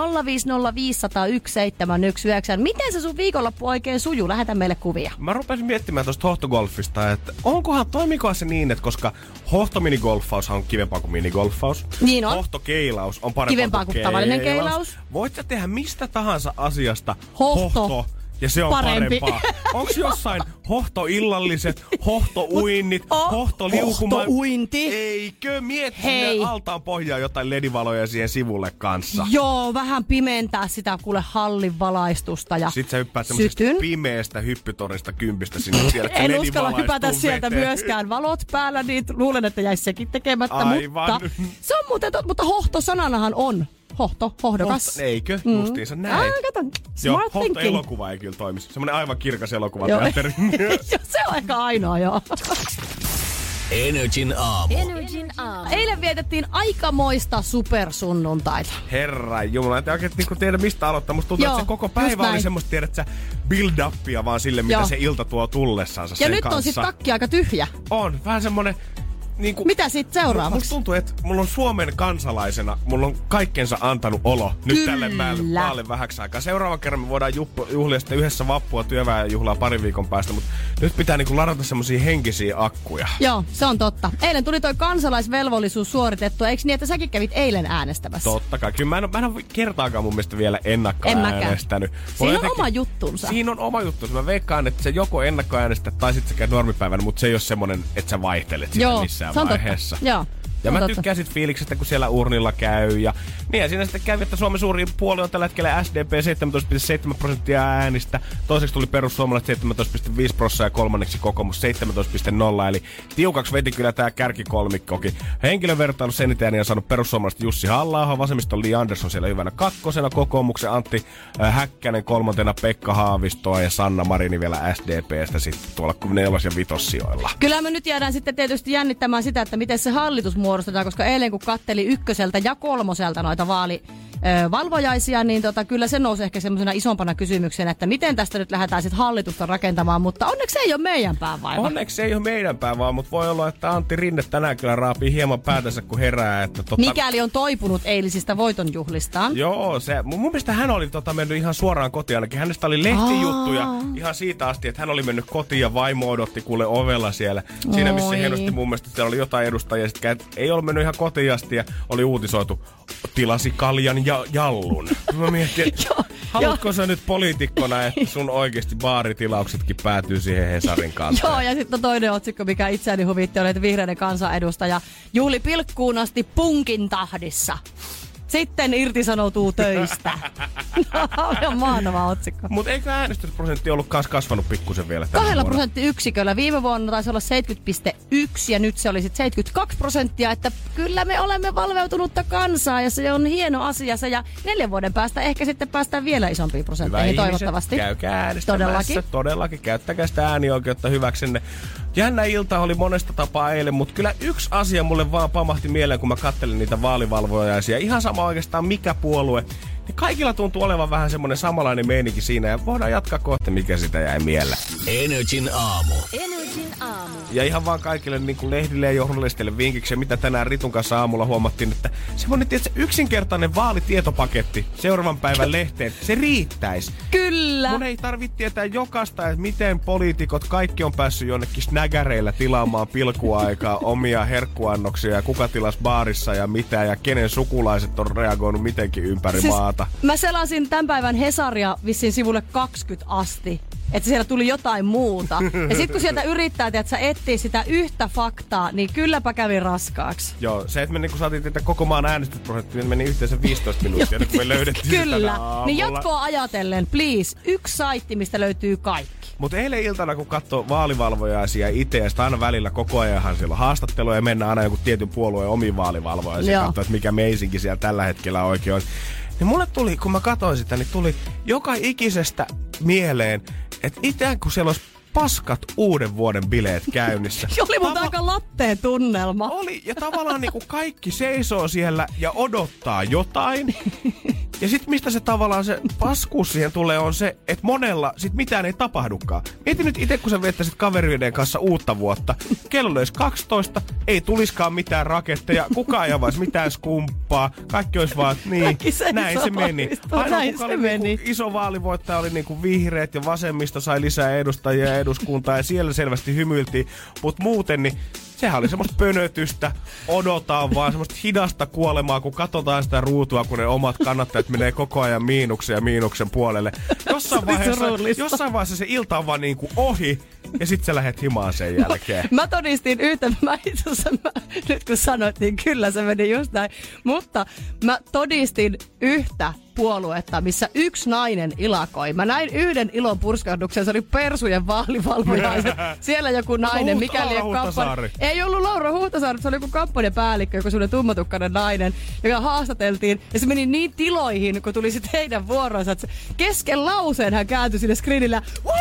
050501719. Miten se sun viikonloppu oikein sujuu? Lähetä meille kuvia. Mä rupesin miettimään tuosta hohtogolfista, että onkohan, toimikohan se niin, että koska hohtominigolfaus on kivempaa kuin minigolfaus. Niin on. Hohtokeilaus on parempaa Kivempaa kuin tavallinen keilaus. Voit sä tehdä mistä tahansa asiasta Hohto. hohto ja se on Parempi. parempaa. Onko jossain hohtoillalliset, hohtouinnit, Oh, hohtoliukuma. hohtouinti. Eikö mieti Hei. altaan pohjaa jotain ledivaloja siihen sivulle kanssa. Joo, vähän pimentää sitä kuule hallin valaistusta ja Sitten sä hyppäät semmoisesta sytyn. pimeästä hyppytorista kympistä sinne. Tiedät, En uskalla hypätä sieltä veteen. myöskään. Valot päällä, niin luulen, että jäisi sekin tekemättä. Aivan. Mutta se on muuten, tot, mutta hohtosananahan on. Hohto, hohdokas. Hohto, eikö? Mm. Justiinsa näin. Ah, kato. Joo, Smart thinking. hohto-elokuva ei kyllä toimisi. Semmoinen aivan kirkas elokuva Joo. teatteri. Joo, se on ehkä ainoa, joo. Energin aamu. Energin aamu. Eilen vietettiin aikamoista supersunnuntaita. Herra Jumala, en oikein niinku tiedä mistä aloittaa. Musta tuntuu, Joo, että se koko päivä oli semmoista, tiedät sä, build-upia vaan sille, mitä Joo. se ilta tuo tullessaansa Ja sen nyt kanssa. on sitten takki aika tyhjä. On, vähän semmonen... Niinku, Mitä sitten seuraavaksi? Musta tuntuu, että mulla on Suomen kansalaisena, mulla on kaikkensa antanut olo nyt Kyllä. tälle maalle, vähäksi aikaa. Seuraavan kerran me voidaan juhlia, sitten yhdessä vappua työväenjuhlaa parin viikon päästä, mutta nyt pitää niinku ladata semmosia henkisiä akkuja. Joo, se on totta. Eilen tuli toi kansalaisvelvollisuus suoritettua. Eikö niin, että säkin kävit eilen äänestämässä? Totta kai. Kyllä mä en, mä en ole kertaakaan mun mielestä vielä ennakkoäänestänyt. Siinä on jotenkin- oma juttunsa. Siinä on oma juttunsa. Mä veikkaan, että se joko ennakkoäänestät tai sitten sä käyt normipäivänä, mutta se ei ole semmonen, että sä vaihtelet sitä Joo, missään totta. vaiheessa. Joo, Ja mä tykkään sit fiiliksestä, kun siellä urnilla käy. Ja, niin ja siinä sitten kävi, että Suomen suurin puoli on tällä hetkellä SDP 17,7 prosenttia äänistä. Toiseksi tuli perussuomalaiset 17,5 prosenttia ja kolmanneksi kokoomus 17,0. Eli tiukaksi veti kyllä tää kärkikolmikkokin. Henkilövertailussa eniten ääniä on saanut perussuomalaiset Jussi halla vasemmiston Li Andersson siellä hyvänä kakkosena, kokoomuksen Antti Häkkänen kolmantena, Pekka Haavistoa ja Sanna Marini vielä SDPstä sitten tuolla nelos- ja vitossijoilla. Kyllä me nyt jäädään sitten tietysti jännittämään sitä, että miten se hallitus muodostetaan, koska eilen kun katteli ykköseltä ja kolmoselta noita vaali ö, valvojaisia, niin tota, kyllä se nousi ehkä semmoisena isompana kysymyksenä, että miten tästä nyt lähdetään sitten hallitusta rakentamaan, mutta onneksi ei ole meidän päävaiva. Onneksi ei ole meidän pää vaan, mutta voi olla, että Antti Rinne tänään kyllä raapii hieman päätänsä, kun herää. Että tota, Mikäli on toipunut eilisistä voitonjuhlistaan. Joo, se, mun mun mielestä hän oli tota, mennyt ihan suoraan kotiin ainakin. Hänestä oli lehtijuttuja ihan siitä asti, että hän oli mennyt kotiin ja vaimo odotti kuule ovella siellä. Siinä missä Oi. hienosti mun mielestä siellä oli jotain edustajia, sit ei ollut mennyt ihan kotiin asti ja oli uutisoitu, tilasi kaljan ja jallun. Mä mietin, haluatko sä nyt poliitikkona, että sun oikeasti baaritilauksetkin päätyy siihen Hesarin kanssa? Joo, ja sitten toinen otsikko, mikä itseäni huvitti, oli, että vihreiden kansanedustaja Juhli pilkkuun asti punkin tahdissa. Sitten irtisanoutuu töistä. no, mahtava otsikko. Mutta eikö äänestysprosentti ollut kas kasvanut pikkusen vielä Kahdella prosenttiyksiköllä. Viime vuonna taisi olla 70,1 ja nyt se oli sitten 72 prosenttia. Että kyllä me olemme valveutunutta kansaa ja se on hieno asia. Se ja neljän vuoden päästä ehkä sitten päästään vielä isompiin Hyvä prosentteihin ihmiset, toivottavasti. käykää äänestämässä. Todellakin. Todellakin. Käyttäkää sitä äänioikeutta hyväksenne. Jännä ilta oli monesta tapaa eilen, mutta kyllä yksi asia mulle vaan pamahti mieleen, kun mä kattelin niitä vaalivalvojaisia. Ihan sama oikeastaan mikä puolue. Niin kaikilla tuntuu olevan vähän semmonen samanlainen meininki siinä ja voidaan jatkaa kohta, mikä sitä jäi mieleen. Energin aamu. Energin aamu. Ja ihan vaan kaikille niin kuin lehdille ja journalisteille vinkiksi, mitä tänään Ritun kanssa aamulla huomattiin, että semmoinen tietysti, yksinkertainen vaalitietopaketti seuraavan päivän lehteen, se riittäisi. Kyllä. Mun ei tarvitse tietää jokaista, että miten poliitikot kaikki on päässyt jonnekin snägäreillä tilaamaan pilkuaikaa, omia herkkuannoksia ja kuka tilas baarissa ja mitä ja kenen sukulaiset on reagoinut mitenkin ympäri Siis maata. Mä selasin tämän päivän Hesaria vissiin sivulle 20 asti. Että siellä tuli jotain muuta. Ja sitten kun sieltä yrittää, että sä etsii sitä yhtä faktaa, niin kylläpä kävi raskaaksi. Joo, se, että me niin saatiin tietää koko maan äänestysprosentti, niin meni yhteensä 15 minuuttia, nyt kun me löydettiin se Kyllä. Niin jatkoa ajatellen, please, yksi saitti, mistä löytyy kaikki. Mutta eilen iltana, kun katsoo vaalivalvojaisia itse, ja sitten aina välillä koko ajanhan siellä on haastatteluja ja mennään aina joku tietyn puolueen omiin vaalivalvojaisiin katsoa, että mikä meisinki siellä tällä hetkellä oikein on. Niin mulle tuli, kun mä katsoin sitä, niin tuli joka ikisestä mieleen, että itse kun siellä olisi paskat uuden vuoden bileet käynnissä. Oli mutta Tava- aika latteen tunnelma. Oli, ja tavallaan niinku kaikki seisoo siellä ja odottaa jotain. Ja sit mistä se tavallaan se paskuus siihen tulee on se, että monella sit mitään ei tapahdukaan. Mieti nyt itse, kun sä viettäisit kavereiden kanssa uutta vuotta. Kello olisi 12, ei tuliskaan mitään raketteja, kukaan ei avaisi mitään skumppaa. Kaikki olisi vaan, että niin, näin se meni. Ainoa, näin se oli niinku meni. iso vaalivoittaja oli niinku vihreät ja vasemmisto sai lisää edustajia eduskuntaa ja siellä selvästi hymyiltiin. Mutta muuten niin sehän oli semmoista pönötystä, odotaan vaan semmoista hidasta kuolemaa, kun katsotaan sitä ruutua, kun ne omat kannattajat menee koko ajan miinuksen ja miinuksen puolelle. Jossain vaiheessa, jossain vaiheessa se ilta on vaan niinku ohi, ja sit sä lähet himaan sen jälkeen. Mä todistin yhtä, mä itse asiassa, mä, nyt kun sanoit, niin kyllä se meni just näin. Mutta mä todistin yhtä puoluetta, missä yksi nainen ilakoi. Mä näin yhden ilon purskahduksen, se oli Persujen vaalivalvoja. Siellä joku nainen, mikäli Laura Huhtasaari. Ei ollut Laura Huhtasaari, se oli joku kampanjapäällikkö, joku semmoinen tummatukkainen nainen, joka haastateltiin. Ja se meni niin tiloihin, kun tuli sitten heidän vuoronsa, että kesken lauseen hän kääntyi sinne screenille. ja "Woo!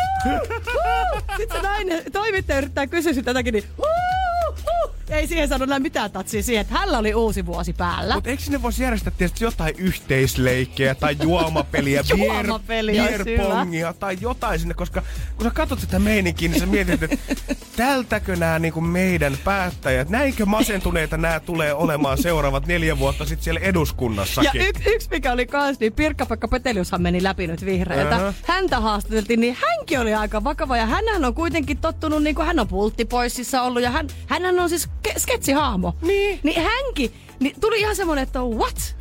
Woo!" Sitten se nainen, toimittaja yrittää kysyä sitä jotakin, niin "Woo! Woo!" Ei siihen sano enää mitään tatsia siihen, että hänellä oli uusi vuosi päällä. Mutta eikö sinne voisi järjestää tietysti jotain yhteisleikkejä tai juomapeliä, Juomapeli olisi beerpongia tai jotain sinne, koska kun sä katsot sitä meininkiä, niin sä mietit, että tältäkö nämä niinku meidän päättäjät, näinkö masentuneita nämä tulee olemaan seuraavat neljä vuotta sitten siellä Ja eduskunnassakin. yksi, yksi mikä oli kans, niin Pirkka-Pekka Peteliushan meni läpi nyt vihreältä. Aha. Häntä haastateltiin, niin hänkin oli aika vakava. Ja hänhän on kuitenkin tottunut, niin kuin hän on pulttipoississa ollut. Ja hän, hänhän on siis ke- sketsihahmo. Niin. Niin hänkin, niin tuli ihan semmonen, että what?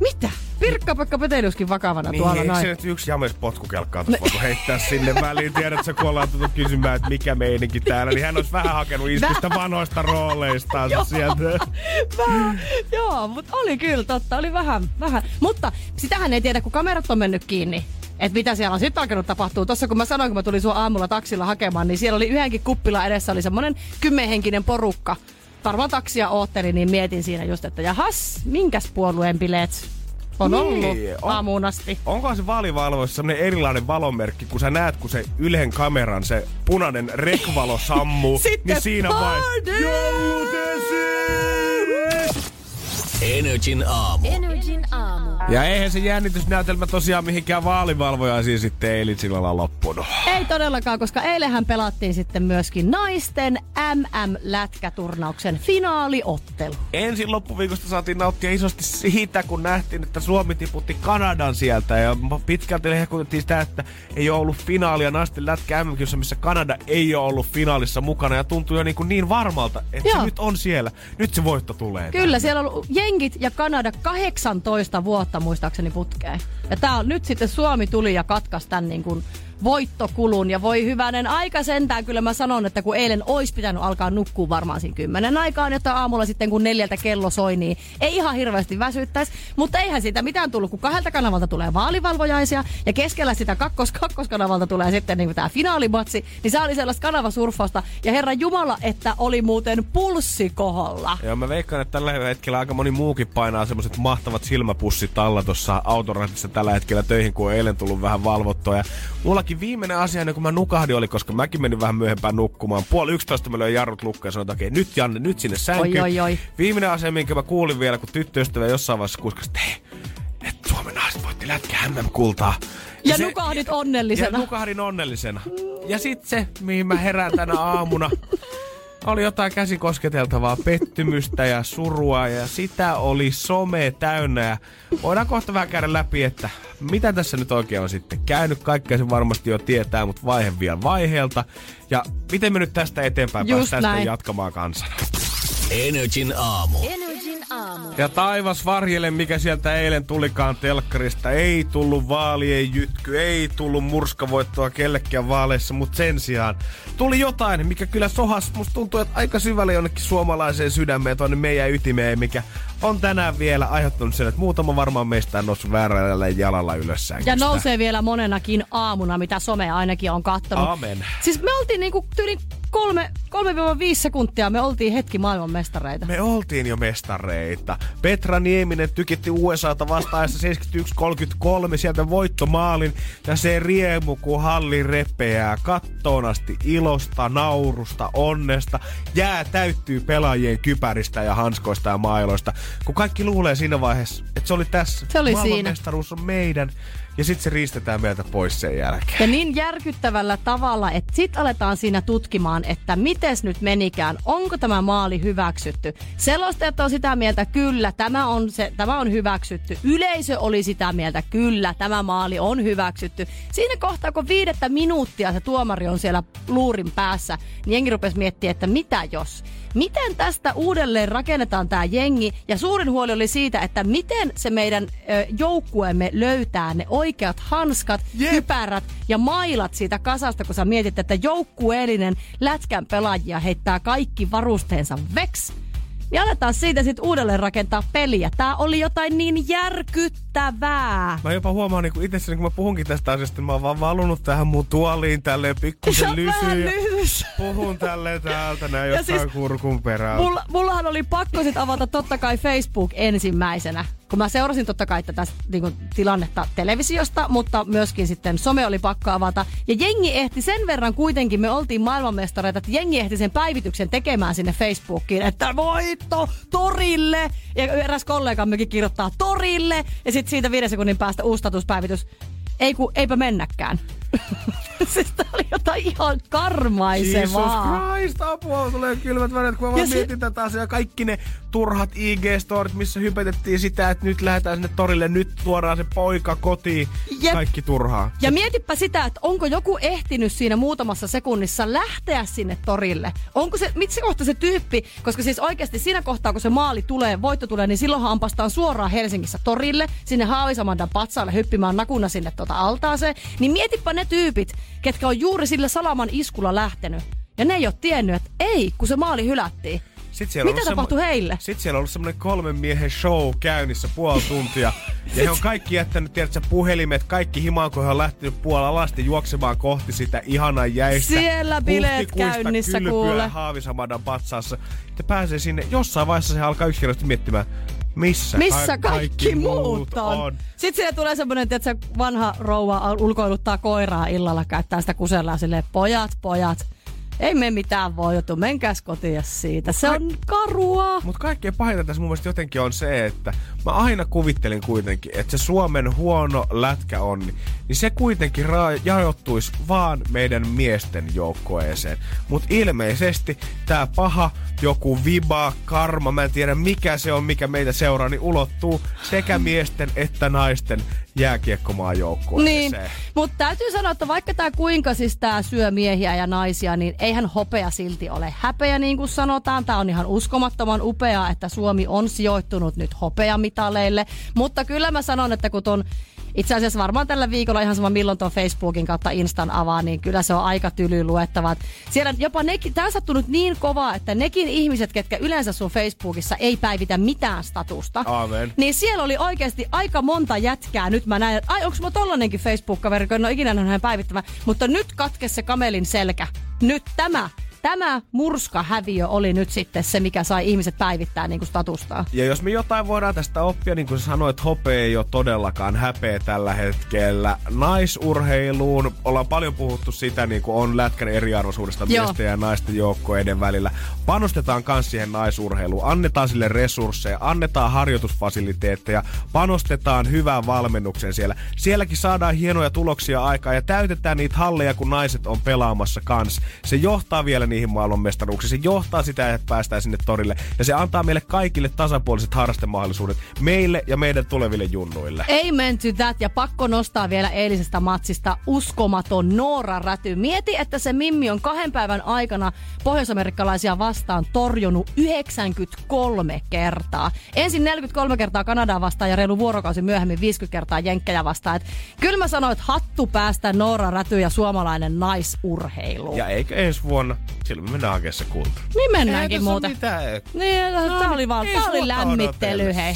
Mitä? Pirkka-Pekka Peteliuskin vakavana Niin, tuolla noin. nyt yksi james potkukelkkaa tuossa voitu heittää sinne väliin? Tiedätkö, kun ollaan tullut kysymään, että mikä meininki täällä, niin hän olisi vähän hakenut iskusta vanhoista rooleistaan sieltä. Vähän, joo, mutta oli kyllä totta, oli vähän, vähän. Mutta sitähän ei tiedä, kun kamerat on mennyt kiinni. Että mitä siellä on sitten alkanut tapahtua. Tuossa kun mä sanoin, kun mä tulin sua aamulla taksilla hakemaan, niin siellä oli yhdenkin kuppila edessä oli semmonen kymmenhenkinen porukka. Varmaan taksia ootteli, niin mietin siinä just, että jahas, minkäs puolueen bileet on Niin, ollut on- aamuun asti. Onko se vaalivalvoissa semmoinen erilainen valomerkki, kun sä näet, kun se Ylen kameran se punainen rekvalo sammuu, Sitten niin siinä vai... Energin aamu. Energin aamu. Ja eihän se jännitysnäytelmä tosiaan mihinkään vaalivalvojaisiin sitten eilitsillalla loppunut. Ei todellakaan, koska eilenhän pelattiin sitten myöskin naisten MM-lätkäturnauksen finaaliottelu. Ensin loppuviikosta saatiin nauttia isosti siitä, kun nähtiin, että Suomi tiputti Kanadan sieltä. Ja pitkälti hehkutettiin sitä, että ei ole ollut finaalia naisten lätkä mm missä Kanada ei ole ollut finaalissa mukana. Ja tuntui jo niin, kuin niin varmalta, että Joo. se nyt on siellä. Nyt se voitto tulee. Kyllä, siellä on ollut jengit ja Kanada 18 vuotta muistaakseni putkeen. Ja tää on nyt sitten Suomi tuli ja katkaisi tämän niin kuin voittokulun. Ja voi hyvänen aika sentään, kyllä mä sanon, että kun eilen olisi pitänyt alkaa nukkua varmaan siinä kymmenen aikaan, jotta aamulla sitten kun neljältä kello soi, niin ei ihan hirveästi väsyttäisi. Mutta eihän siitä mitään tullut, kun kahdelta kanavalta tulee vaalivalvojaisia ja keskellä sitä kakkos, kakkoskanavalta tulee sitten niin tämä finaalimatsi. Niin se oli sellaista kanavasurfausta. Ja herra Jumala, että oli muuten pulssi koholla. Joo, mä veikkaan, että tällä hetkellä aika moni muukin painaa semmoset mahtavat silmäpussit alla tuossa autoratissa tällä hetkellä töihin, kun on eilen tullut vähän valvottua. Ja mullakin viimeinen asia, ennen kuin mä nukahdin, oli, koska mäkin menin vähän myöhempään nukkumaan. Puoli yksitoista mä löin jarrut lukkoon ja sanoin, että okei, nyt Janne, nyt sinne sänky. Oi, oi, oi. Viimeinen asia, minkä mä kuulin vielä, kun tyttöystävä jossain vaiheessa kuskasi, että hei, että Suomen naiset voitti lätkä MM-kultaa. Ja nukahdit onnellisena. Ja nukahdin onnellisena. Ja sit se, mihin mä herään tänä aamuna, oli jotain käsikosketeltavaa pettymystä ja surua ja sitä oli some täynnä. Ja voidaan kohta vähän käydä läpi, että mitä tässä nyt oikein on sitten käynyt. Kaikkea se varmasti jo tietää, mutta vaihe vielä vaiheelta. Ja miten me nyt tästä eteenpäin Just päästään sitten näin. jatkamaan kansana. Energin aamu. Energin aamu. Ja taivas varjele, mikä sieltä eilen tulikaan telkkarista. Ei tullut vaalien jytky, ei tullut murskavoittoa kellekään vaaleissa, mutta sen sijaan tuli jotain, mikä kyllä sohas. Musta tuntuu, että aika syvälle jonnekin suomalaiseen sydämeen tuonne meidän ytimeen, mikä on tänään vielä aiheuttanut sen, että muutama varmaan meistä on noussut väärällä jalalla ylös Ja sängystä. nousee vielä monenakin aamuna, mitä some ainakin on kattonut. Amen. Siis me oltiin niinku tyyli kolme, 3-5 sekuntia, me oltiin hetki maailman mestareita. Me oltiin jo mestareita. Petra Nieminen tykitti USAta vastaajassa 71-33 sieltä voittomaalin. Ja se riemu, kun halli repeää kattoon asti ilosta, naurusta, onnesta. Jää täyttyy pelaajien kypäristä ja hanskoista ja mailoista. Kun kaikki luulee siinä vaiheessa, että se oli tässä. Se oli Maailmanmestaruus on meidän. Ja sitten se riistetään meiltä pois sen jälkeen. Ja niin järkyttävällä tavalla, että sit aletaan siinä tutkimaan, että mites nyt menikään, onko tämä maali hyväksytty. Selostajat on sitä mieltä, kyllä, tämä on, se, tämä on hyväksytty. Yleisö oli sitä mieltä, kyllä, tämä maali on hyväksytty. Siinä kohtaa, kun viidettä minuuttia se tuomari on siellä luurin päässä, niin jengi rupesi miettimään, että mitä jos? Miten tästä uudelleen rakennetaan tämä jengi? Ja suurin huoli oli siitä, että miten se meidän ö, joukkueemme löytää ne oikeat hanskat, Jep. kypärät ja mailat siitä kasasta, kun sä mietit, että joukkueellinen lätkän pelaajia heittää kaikki varusteensa veks. Ja aletaan siitä sitten uudelleen rakentaa peliä. Tää oli jotain niin järkyttävää. Mä jopa huomaan niin itse, kun mä puhunkin tästä asiasta, niin mä oon vaan valunut tähän mun tuoliin tälleen Se pikkusen lysyyn. ja. Puhun tälleen täältä näin Ja jostain siis kurkun perään. Mulla, mullahan oli pakko sit avata totta kai Facebook ensimmäisenä. Kun mä seurasin totta kai tätä niinku, tilannetta televisiosta, mutta myöskin sitten some oli pakko avata. Ja jengi ehti sen verran kuitenkin, me oltiin maailmanmestareita, että jengi ehti sen päivityksen tekemään sinne Facebookiin, että voitto torille! Ja eräs kollegammekin kirjoittaa torille, ja sitten siitä viiden sekunnin päästä uusi statuspäivitys. Ei ku, eipä mennäkään. siis tää oli jotain ihan Jesus karmaisevaa. Christ, apua, tulee kylmät väreet, kun mä vaan se- mietin tätä asiaa. Kaikki ne turhat IG-storit, missä hypetettiin sitä, että nyt lähdetään sinne torille, nyt tuodaan se poika kotiin. Jep. Kaikki turhaa. Ja mietipä sitä, että onko joku ehtinyt siinä muutamassa sekunnissa lähteä sinne torille. Onko se, missä kohta se tyyppi, koska siis oikeasti siinä kohtaa, kun se maali tulee, voitto tulee, niin silloinhan ampastaan suoraan Helsingissä torille, sinne Haavisamandan patsaalle hyppimään nakuna sinne tota altaaseen. Niin mietipä ne tyypit, ketkä on juuri sillä salaman iskulla lähtenyt. Ja ne ei ole tiennyt, että ei, kun se maali hylättiin. Sitten siellä Mitä tapahtui heille? Sitten siellä on ollut semmoinen kolmen miehen show käynnissä puoli tuntia. ja he on kaikki jättänyt, tiedätkö, puhelimet, kaikki himaan, kun he on lähtenyt puolella alasti juoksemaan kohti sitä ihanan jäistä. Siellä bileet käynnissä, kylpyä kuule. Haavisamadan patsaassa. Ja pääsee sinne, jossain vaiheessa se alkaa yksinkertaisesti miettimään, missä, Missä ka- kaikki, muut on. on. Sitten siellä tulee semmoinen, että se vanha rouva ulkoiluttaa koiraa illalla, käyttää sitä kusellaan silleen, pojat, pojat, ei me mitään voi joutua, menkääs kotiin siitä. Se on karua. Mutta kaikkein pahinta tässä mun mielestä jotenkin on se, että mä aina kuvittelin kuitenkin, että se Suomen huono lätkä on, niin se kuitenkin ra- jaottuisi vaan meidän miesten joukkoeeseen. Mutta ilmeisesti tämä paha joku viba, karma, mä en tiedä mikä se on, mikä meitä seuraa, niin ulottuu sekä miesten että naisten jääkiekkomaan joukkueeseen. Niin, mutta täytyy sanoa, että vaikka tämä kuinka siis tää syö miehiä ja naisia, niin eihän hopea silti ole häpeä niin kuin sanotaan. Tämä on ihan uskomattoman upeaa, että Suomi on sijoittunut nyt hopeamitaleille. Mutta kyllä mä sanon, että kun ton itse asiassa varmaan tällä viikolla ihan sama milloin tuon Facebookin kautta Instan avaa, niin kyllä se on aika tyly luettava. Siellä jopa nekin, tää on sattunut niin kovaa, että nekin ihmiset, ketkä yleensä sun Facebookissa ei päivitä mitään statusta, Aamen. niin siellä oli oikeasti aika monta jätkää. Nyt mä näin, että ai onks mä tollanenkin Facebook-kaveri, kun en ole ikinä nähnyt hänen päivittämään. Mutta nyt katkesi se kamelin selkä. Nyt tämä, tämä murskahäviö oli nyt sitten se, mikä sai ihmiset päivittää niin kuin statustaa. Ja jos me jotain voidaan tästä oppia, niin kuin sanoit, hopea ei ole todellakaan häpeä tällä hetkellä. Naisurheiluun ollaan paljon puhuttu sitä, niin kuin on lätkän eriarvoisuudesta Joo. miesten ja naisten joukkoiden välillä. Panostetaan kans siihen naisurheiluun, annetaan sille resursseja, annetaan harjoitusfasiliteetteja, panostetaan hyvään valmennukseen siellä. Sielläkin saadaan hienoja tuloksia aikaa ja täytetään niitä halleja, kun naiset on pelaamassa kans. Se johtaa vielä niihin maailmanmestaruuksiin, se johtaa sitä, että päästään sinne torille ja se antaa meille kaikille tasapuoliset harrastemahdollisuudet, meille ja meidän tuleville junnuille. Amen to that. Ja pakko nostaa vielä eilisestä matsista uskomaton Noora Räty. Mieti, että se Mimmi on kahden päivän aikana pohjoisamerikkalaisia vastaan torjunut 93 kertaa. Ensin 43 kertaa Kanadaa vastaan ja reilu vuorokausi myöhemmin 50 kertaa Jenkkejä vastaan. Et kyllä mä sanoin, että hattu päästä Noora Räty ja suomalainen naisurheilu. Ja eikä ensi vuonna, silloin me mennään hakemaan se kulta. Niin mennäänkin muuten. Mitään. Niin, no, tää oli vaan, tää oli lämmittely, hei.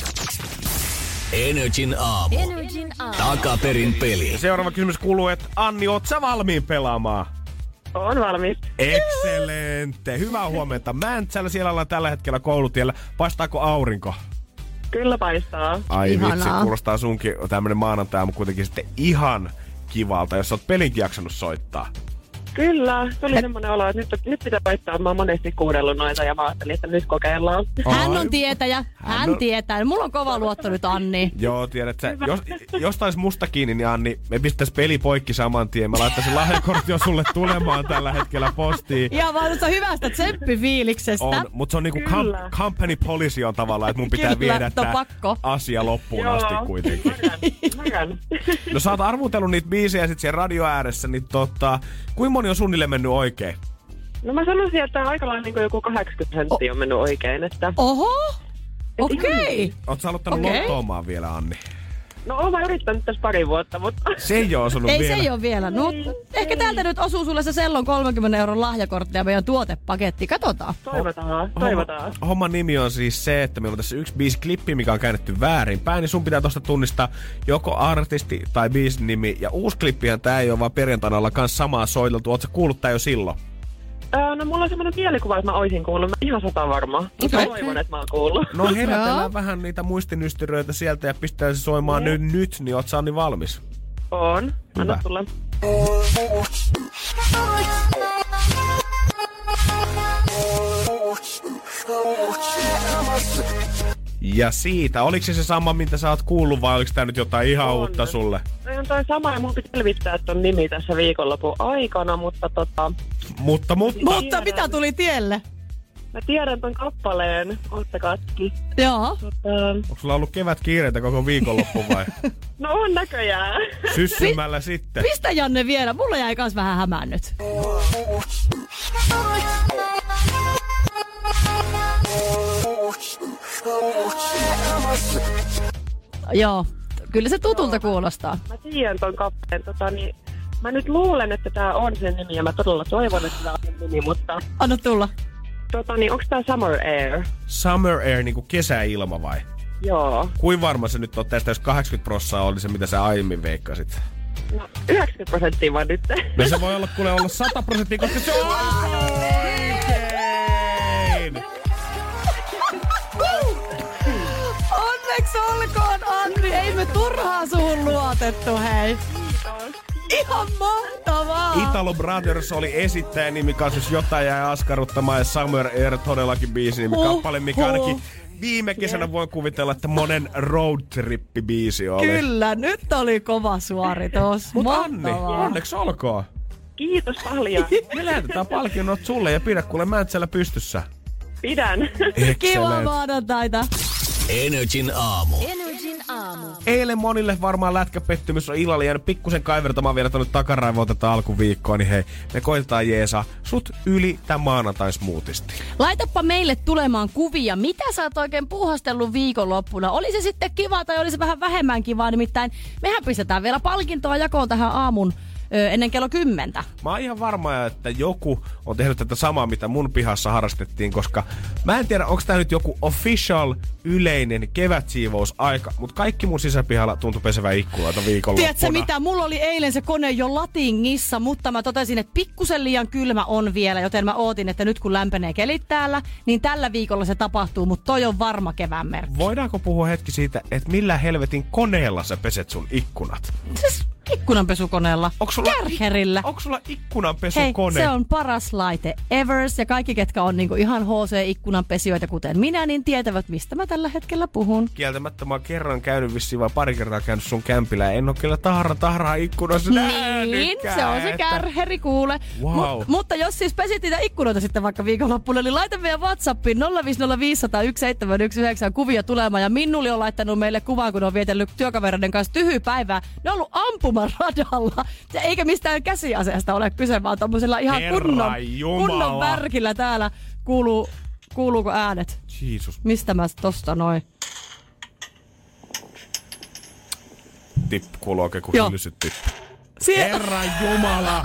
Energin aamu. Energin aamu. Takaperin peli. Seuraava kysymys kuuluu, että Anni, oot sä valmiin pelaamaan? On valmis. Excelente. Hyvää huomenta. Mäntsälä siellä ollaan tällä hetkellä koulutiellä. Paistaako aurinko? Kyllä paistaa. Ai Ihanaa. vitsi, kuulostaa sunkin tämmönen maanantai, mutta kuitenkin sitten ihan kivalta, jos sä oot pelinkin jaksanut soittaa. Kyllä, tuli semmoinen olo, että nyt, nyt pitää koittaa. Mä oon monesti kuudellut noita ja mä ajattelin, että nyt kokeillaan. Hän on tietäjä, Hän hän on- tietää. Mulla on kova luotto nyt Anni. Joo, tiedät sä, jos, jos tais musta kiinni, niin Anni, me pistäis peli poikki saman tien. Mä laittaisin lahjakortti jo sulle tulemaan tällä hetkellä postiin. Ihan vaan tuosta hyvästä tsemppifiiliksestä. On, mutta se on niinku com- company policy on tavallaan, että mun pitää Kyllä, viedä pakko. asia loppuun asti kuitenkin. Mäkään. No sä oot arvutellut niitä biisejä sit siellä radio ääressä, niin tota, kuinka moni on suunnilleen mennyt oikein? No mä sanoisin, että aika lailla niin joku 80 prosenttia on mennyt oikein. Että Oho! Okei. Okay. Oot sä aloittanut Okei. lottoomaan vielä, Anni? No oon mä yrittänyt tässä pari vuotta, mutta Se ei ole osunut Ei vielä. se ei ole vielä. No, ehkä täältä nyt osuu sulle se sellon 30 euron lahjakortti ja meidän tuotepaketti. Katsotaan. toivotaan, toivotaan. Homman nimi on siis se, että meillä on tässä yksi biisi klippi, mikä on käännetty väärin päin, niin sun pitää tosta tunnistaa joko artisti tai biisin nimi. Ja uusi klippihän tää ei ole vaan perjantaina olla kans samaa soiteltu. Ootko kuullut tää jo silloin? Öö, no mulla on semmoinen mielikuva, että mä oisin kuullut. Mä ihan sata varma. Mutta Okei. toivon, että mä oon kuullut. No herätellään vähän niitä muistinystyröitä sieltä ja pistetään se soimaan nyt, nyt, niin oot Sanni valmis. On. Anna tulla. Ja siitä, oliko se se sama, mitä sä oot kuullut vai oliko tää nyt jotain ihan On. uutta sulle? No on toi sama ja mun piti selvittää ton nimi tässä viikonlopun aikana, mutta tota... Mutta, mutta, Mutta mitä tuli tielle? Mä tiedän ton kappaleen. Ootte katki. Joo. Tota, onko sulla ollut kevät kiireitä koko viikonloppu vai? no on näköjään. Syssymällä sitten. Pistä Janne vielä. Mulla jäi kans vähän hämään nyt. Joo. Kyllä se tutulta kuulostaa. Mä tiedän ton kappaleen. Tota, niin, mä nyt luulen, että tää on sen nimi ja mä todella toivon, että tää on sen nimi, mutta Anna tulla. tota, niin, onks tää Summer Air? Summer Air, niinku kesäilma vai? Joo. Kuin varma se nyt on tästä, jos 80 prossaa oli se, mitä sä aiemmin veikkasit? No, 90 prosenttia vaan nyt. No se voi olla kuule olla 100 prosenttia, koska se on oikein! Onneksi olkoon, Andri. Ei me turhaa suhun luotettu, hei. Ihan mahtavaa. Italo Brothers oli esittäjänimi kanssa, jos jotain jäi askarruttamaan, ja Summer Air todellakin biisi nimi Huh, kappale, mikä huh. ainakin viime kesänä voin kuvitella, että monen road trippi biisi oli. Kyllä, nyt oli kova suoritus. Mut Anni, onneksi olkoon. Kiitos paljon. Me lähetetään palkinnot sulle ja pidä kuule Mäntsälä pystyssä. Pidän. Kiva maanantaita. Energin aamu. Energin aamu. Eilen monille varmaan lätkäpettymys on illalla jäänyt pikkusen kaivertamaan vielä tonne takaraivoon tätä alkuviikkoa, niin hei, me koitetaan jeesaa sut yli tämän maanantain smoothisti. Laitapa meille tulemaan kuvia, mitä sä oot oikein puuhastellut viikonloppuna. Oli se sitten kiva tai oli se vähän vähemmän kivaa, nimittäin mehän pistetään vielä palkintoa jakoon tähän aamun ennen kello kymmentä. Mä oon ihan varma, että joku on tehnyt tätä samaa, mitä mun pihassa harrastettiin, koska mä en tiedä, onko tää nyt joku official yleinen kevätsiivousaika, mutta kaikki mun sisäpihalla tuntui pesevän ikkunoita viikonloppuna. Tiedätkö mitä, mulla oli eilen se kone jo latingissa, mutta mä totesin, että pikkusen liian kylmä on vielä, joten mä ootin, että nyt kun lämpenee kelit täällä, niin tällä viikolla se tapahtuu, mutta toi on varma kevään merkki. Voidaanko puhua hetki siitä, että millä helvetin koneella sä peset sun ikkunat? Siis ikkunanpesukoneella. Onko sulla, Kärherillä. Onko sulla Hei, ikkunanpesukone? se on paras laite Evers ja kaikki, ketkä on niinku ihan HC-ikkunanpesijoita kuten minä, niin tietävät, mistä mä tällä hetkellä puhun. Kieltämättä mä oon kerran käynyt vissiin vai pari kertaa käynyt sun kämpillä en oo kyllä tahra tahraa ikkunassa Niin, se on se kärheri kuule. Wow. Mut, mutta jos siis pesit niitä ikkunoita sitten vaikka viikonloppuna, niin laita meidän Whatsappiin 050501719 kuvia tulemaan. Ja Minnuli on laittanut meille kuvan, kun on vietellyt työkavereiden kanssa tyhjypäivää. Ne on ollut ampumaradalla. Ja eikä mistään käsiaseesta ole kyse, vaan tommosella ihan Herra kunnon, Jumala. kunnon värkillä täällä kuuluu, kuuluuko äänet. Jeesus, Mistä mä tosta noin? tippu kuuluu oikein kuin Joo. tippu. Sie- Herra Jumala!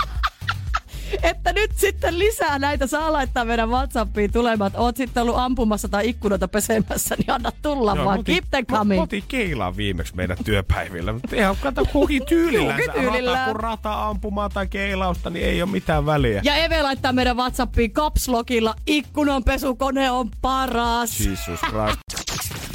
Että nyt sitten lisää näitä saa laittaa meidän Whatsappiin tulemaan. Oot sitten ollut ampumassa tai ikkunoita pesemässä, niin anna tulla Joo, vaan. me oltiin- Keep them coming. Keilaan viimeksi meidän työpäivillä. Mutta ihan kato kukin. Kukin tyylillään. Rata kun rata ampumaa tai keilausta, niin ei ole mitään väliä. Ja Eve laittaa meidän Whatsappiin kapslokilla. Ikkunan pesukone on paras. Jesus Christ.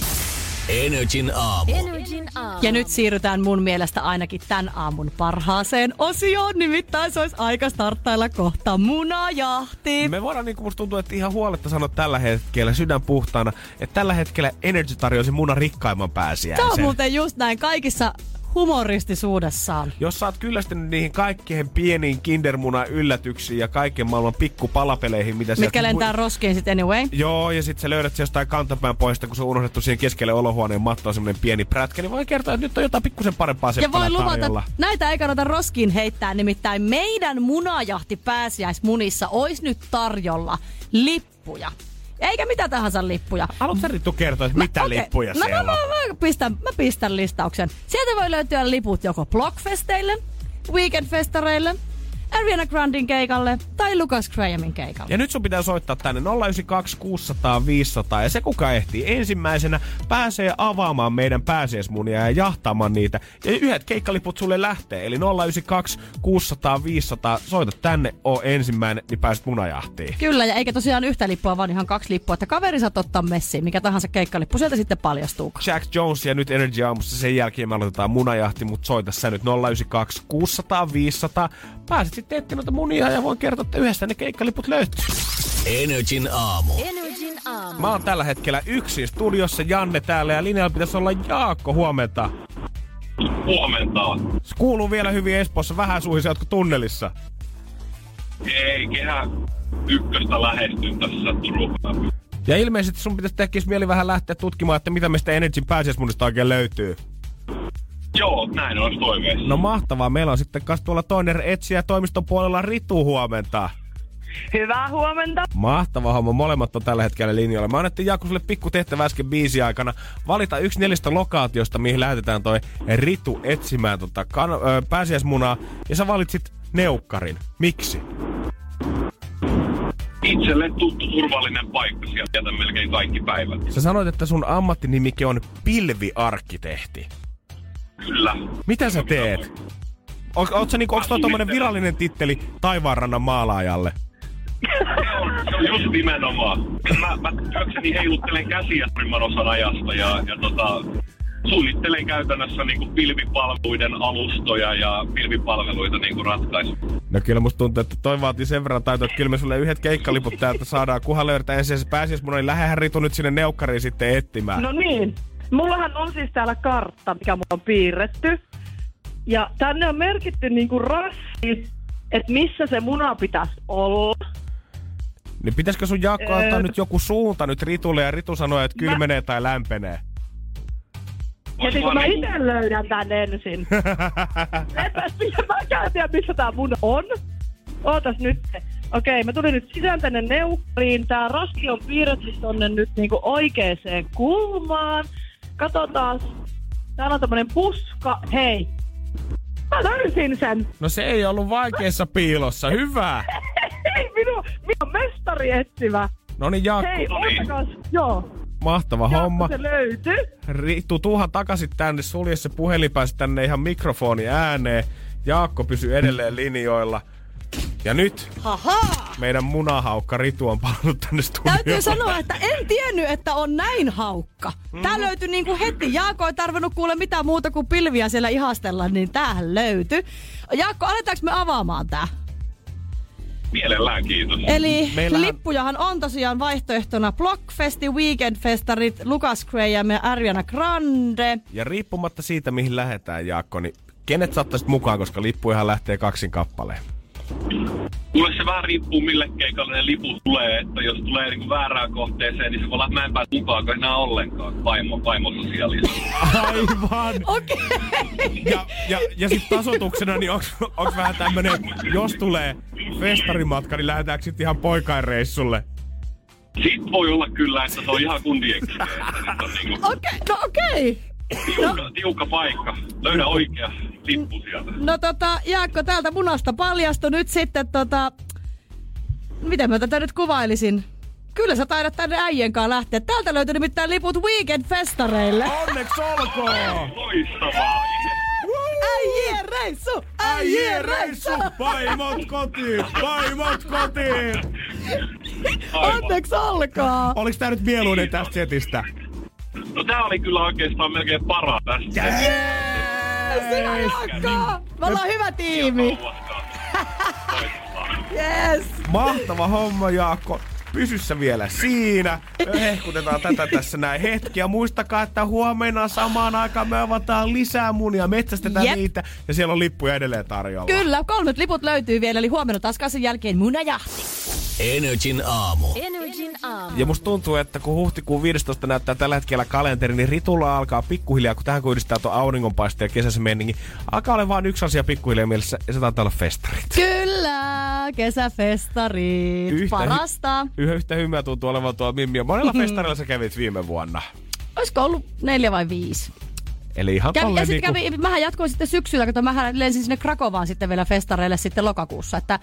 Energin aamu. Energin aamu. Ja nyt siirrytään mun mielestä ainakin tämän aamun parhaaseen osioon. Nimittäin se olisi aika starttailla kohta munajahti. Me voidaan niinku musta tuntuu, että ihan huoletta sanoa tällä hetkellä sydän puhtaana, että tällä hetkellä Energy tarjosi munan rikkaimman Se on pääsiäisen. muuten just näin kaikissa humoristisuudessaan. Jos sä oot kyllästynyt niihin kaikkien pieniin kindermunan yllätyksiin ja kaiken maailman pikkupalapeleihin, mitä Mitkä lentää roskiin sitten anyway. Joo, ja sit sä löydät se jostain kantapään pohjasta, kun se on unohdettu siihen keskelle olohuoneen mattoa semmonen pieni prätkä, niin voi kertoa, että nyt on jotain pikkusen parempaa Ja seppälää voin luvata, tarjolla. näitä ei kannata roskiin heittää, nimittäin meidän munajahti pääsiäismunissa olisi nyt tarjolla lippuja Eikä mitä tahansa lippuja. Haluatko Rittu kertoa, että mitä Okei, lippuja no, siellä mä, on? mä, mä, pistän, mä pistän listauksen. Sieltä voi löytyä liput joko Blockfesteille, Weekendfestareille, Ariana Grandin keikalle tai Lucas Grahamin keikalle. Ja nyt sun pitää soittaa tänne 092 600 500 ja se kuka ehtii ensimmäisenä pääsee avaamaan meidän pääsiäismunia ja jahtaamaan niitä. Ja yhdet keikkaliput sulle lähtee, eli 092 600 500, soita tänne, oo ensimmäinen, niin pääset munajahtiin. Kyllä, ja eikä tosiaan yhtä lippua, vaan ihan kaksi lippua, että kaveri saat ottaa messiin, mikä tahansa keikkalippu sieltä sitten paljastuu. Jack Jones ja nyt Energy Aamussa sen jälkeen me aloitetaan munajahti, mutta soita sä nyt 092 600 500. Pääset sitten noita munia ja voin kertoa, että yhdessä ne keikkaliput löytyy. Energin aamu. Energin aamu. Mä oon tällä hetkellä yksin studiossa, Janne täällä ja linjalla pitäisi olla Jaakko huomenta. Huomenta. Se kuuluu vielä hyvin Espoossa, vähän suihisi, ootko tunnelissa? Ei, kehä ykköstä lähestyn tässä Turussa. Ja ilmeisesti sun pitäisi tekis mieli vähän lähteä tutkimaan, että mitä meistä Energyn pääsiäismunista oikein löytyy. Joo, näin olisi toiveissa. No mahtavaa, meillä on sitten kas tuolla toinen etsiä toimiston puolella Ritu huomenta. Hyvää huomenta. Mahtava homma, molemmat on tällä hetkellä linjoilla. Mä annettiin Jaakko sulle pikku tehtävä äsken biisi aikana. Valita yksi neljästä lokaatiosta, mihin lähetetään toi Ritu etsimään tota kan- ö, pääsiäismunaa. Ja sä valitsit Neukkarin. Miksi? Itselle tuttu turvallinen paikka, sieltä jätän melkein kaikki päivät. Sä sanoit, että sun ammattinimike on pilviarkkitehti. Kyllä. Mitä sä teet? Oot sä niinku, onks toi tommonen virallinen titteli taivaanrannan maalaajalle? Se on, on just nimenomaan. Mä, mä työkseni heiluttelen käsiä suurimman osan ajasta ja, ja tota, suunnittelen käytännössä niinku pilvipalveluiden alustoja ja pilvipalveluita niinku ratkaisu. No kyllä musta tuntuu, että toi vaatii sen verran taitoa, että kyllä me sulle yhdet keikkaliput täältä saadaan, kunhan löydetään ensin se pääsiäismuna, niin lähdehän Ritu nyt sinne neukkariin sitten etsimään. No niin. Mullahan on siis täällä kartta, mikä mulla on piirretty. Ja tänne on merkitty niinku rassi, että missä se muna pitäisi olla. Niin pitäisikö sun Jaakko Öö. antaa nyt joku suunta nyt Ritulle ja Ritu sanoo, että kylmenee tai lämpenee? Heti kun mä itse löydän tän ensin. Minä mäkään tiedä, missä tää muna on. Ootas nyt. Okei, mä tulin nyt sisään tänne neukkariin. Tää rasti on piirretty tonne nyt niinku oikeeseen kulmaan. Katsotaan. Täällä on tämmönen puska. Hei. Mä löysin sen. No se ei ollut vaikeassa piilossa, hyvä! Hei, minun, minun mestari etsivä. No niin Jaakko, Hei, ottakas. Joo. mahtava Jaakko, homma. se löytyi. Ritu, tuuhan takaisin tänne, sulje se puhelin tänne ihan mikrofoni ääneen. Jaakko pysyy edelleen linjoilla. Ja nyt Haha! meidän munahaukka Ritu on palannut tänne studioon. Täytyy sanoa, että en tiennyt, että on näin haukka. Tää löytyi niinku heti. Jaakko ei tarvinnut kuule mitään muuta kuin pilviä siellä ihastella, niin tämähän löytyi. Jaakko, aletaanko me avaamaan tää? Mielellään kiitos. Eli Meillähän- lippujahan on tosiaan vaihtoehtona Blockfesti, Weekendfestarit, Lucas Graham ja Ariana Grande. Ja riippumatta siitä, mihin lähdetään, Jaakko, niin kenet saattaisit mukaan, koska lippujahan lähtee kaksin kappaleen. Mulle se vähän riippuu mille keikalle ne liput tulee, että jos tulee niinku väärään kohteeseen, niin se voi olla, että mä en pääse mukaan enää ollenkaan vaimo, vaimososiaalisesti. Aivan! Okei. Ja, ja, ja sitten tasotuksena, niin onks, onks vähän tämmönen, jos tulee festarimatka, niin lähdetäänkö sitten ihan poikainreissulle? Sitten voi olla kyllä, että se on ihan kundieksi. Että nyt on niinku Okei, no tiukka, tiukka paikka. Löydä oikea lippu sieltä. No tota, Jaakko, täältä munasta paljastui nyt sitten tota... Miten mä tätä nyt kuvailisin? Kyllä sä taidat tänne äijien kanssa lähteä. Täältä löytyy nimittäin liput Weekend-festareille. Onneksi olkoon! Loistavaa! Äijien reissu! Äijien reissu! Vaimot kotiin! Vaimot kotiin! Onneksi olkoon! Oliks tää nyt mieluinen tästä setistä? No tää oli kyllä oikeastaan melkein paras tästä. Sinä Jaakko! Me ollaan hyvä tiimi! Yes! Mahtava homma, Jaakko. Pysy sä vielä siinä. Me hehkutetaan tätä tässä näin hetkiä. Muistakaa, että huomenna samaan aikaan me avataan lisää munia, metsästetään Jep. niitä ja siellä on lippuja edelleen tarjolla. Kyllä, kolmet liput löytyy vielä, eli huomenna taas sen jälkeen munajahti. Energin aamu. Energin aamu. Ja musta tuntuu, että kun huhtikuun 15 näyttää tällä hetkellä kalenteri, niin Ritulla alkaa pikkuhiljaa, kun tähän kun yhdistää tuon auringonpaiste ja kesässä meininki, alkaa olla vaan yksi asia pikkuhiljaa mielessä, ja se taitaa olla festarit. Kyllä, kesäfestarit. Yhtä hy- Parasta. Yhä yhtä hymyä tuntuu olevan tuo Mimmi. Monella festarilla sä kävit viime vuonna. Olisiko ollut neljä vai viisi? Eli ihan Kävi, ja sitten niinku... kävi, mähän jatkoin sitten syksyllä, kun mähän lensin sinne Krakovaan sitten vielä festareille sitten lokakuussa, että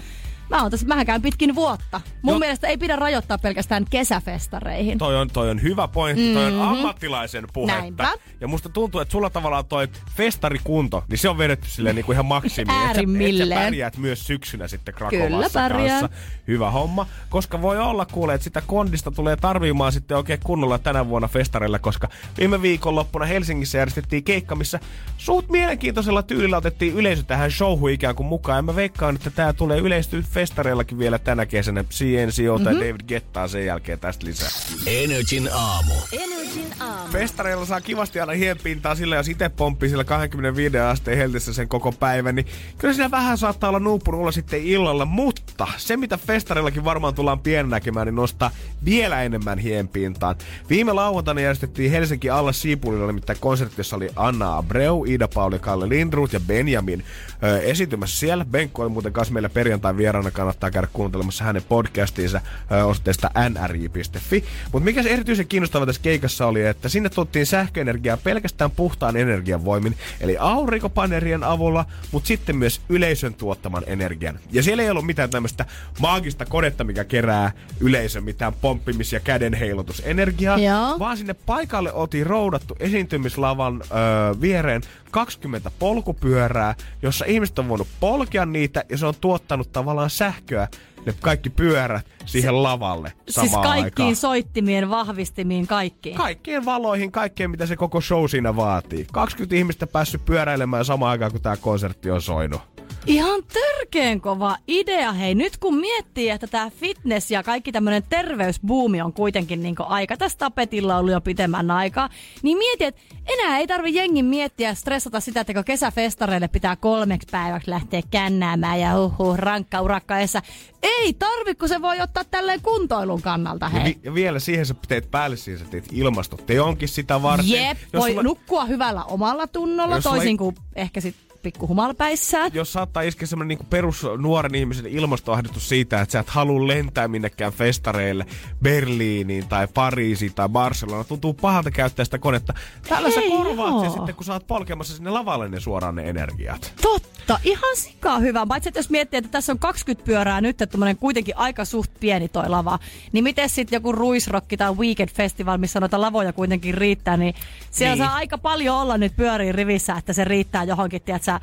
mä oon tässä, mähän käyn pitkin vuotta. Mun Joo. mielestä ei pidä rajoittaa pelkästään kesäfestareihin. Toi on, toi on hyvä pointti, toi on ammattilaisen puhetta. Mhm. Näinpä. Ja musta tuntuu, että sulla tavallaan toi festarikunto, niin se on vedetty silleen niinku ihan maksimiin. Et sä- Et sä Äärimmilleen. pärjäät myös syksynä sitten Krakovassa kanssa. Hyvä homma. Koska voi olla kuule, että sitä kondista tulee tarvimaan sitten oikein kunnolla tänä vuonna festareilla, koska viime viikonloppuna Helsingissä järjestettiin keikka, missä suht mielenkiintoisella tyylillä otettiin yleisö tähän showhun ikään kuin mukaan. Ja mä veikkaan, että tää tulee yleistyä festareillakin vielä tänä kesänä. CNCO tai Mhm. David Gettaa sen jälkeen tästä lisää. Energin aamu. Energin aamu. Festareilla saa kivasti aina hienpintaa sillä, jos itse pomppii sillä 25 asteen heltissä sen koko päivän, niin kyllä siinä vähän saattaa olla nuuppunut olla sitten illalla, mutta se mitä festareillakin varmaan tullaan pienen näkemään, niin nostaa vielä enemmän hienpintaan. Viime lauantaina järjestettiin Helsinki alla Siipulilla nimittäin konsertti, jossa oli Anna Abreu, Ida Pauli, Kalle Lindruth ja Benjamin ö, esiintymässä siellä. Benkko oli muuten kanssa meillä perjantai vieraana, kannattaa käydä kuuntelemassa hänen podcastinsa osoitteesta nri.fi. Mutta mikä se erityisen kiinnostava tässä keikassa oli, että sinne tuottiin sähköenergiaa pelkästään puhtaan energian voimin, eli aurinkopanerien avulla, mutta sitten myös yleisön tuottaman energian. Ja siellä ei ollut mitään tämmöistä maagista konetta, mikä kerää yleisön mitään pomppimis- ja kädenheilutusenergiaa, Joo. vaan sinne paikalle oltiin roudattu esiintymislavan öö, viereen 20 polkupyörää, jossa ihmiset on voinut polkea niitä ja se on tuottanut tavallaan sähköä ne kaikki pyörät siihen lavalle samaan Siis kaikkiin aikaan. soittimien, vahvistimiin, kaikkiin. Kaikkien valoihin, kaikkeen mitä se koko show siinä vaatii. 20 ihmistä päässyt pyöräilemään samaan aikaan, kun tämä konsertti on soinut. Ihan törkeen kova idea. Hei, nyt kun miettii, että tämä fitness ja kaikki tämmöinen terveysbuumi on kuitenkin niinku aika tässä tapetilla ollut jo pitemmän aikaa, niin mieti, että enää ei tarvi jengin miettiä ja stressata sitä, että kun kesäfestareille pitää kolmeksi päiväksi lähteä kännäämään ja huhu, rankka urakka edessä. Ei tarvi, kun se voi ottaa tälleen kuntoilun kannalta, Ja, hei. vi- ja vielä siihen sä teet päälle siihen, sä teet ilmastoteonkin sitä varten. Jep, Jos voi sulla- nukkua hyvällä omalla tunnolla, sulla toisin ei- kuin ehkä sit pikku humalpäissään. jos saattaa iskeä semmonen niinku perus nuoren ihmisen ilmastoahdistus siitä, että sä et halua lentää minnekään festareille Berliiniin tai Pariisiin tai Barcelona. Tuntuu pahalta käyttää sitä konetta. Tällä sä Ei korvaat sen oo. sitten, kun sä oot polkemassa sinne lavalle ne suoraan ne energiat. Totta, ihan sikaa hyvä. Paitsi että jos miettii, että tässä on 20 pyörää nyt, että kuitenkin aika suht pieni toi lava, niin miten sitten joku ruisrokki tai weekend festival, missä noita lavoja kuitenkin riittää, niin siellä Niin. saa aika paljon olla nyt pyöriin rivissä, että se riittää johonkin, tiedätkö,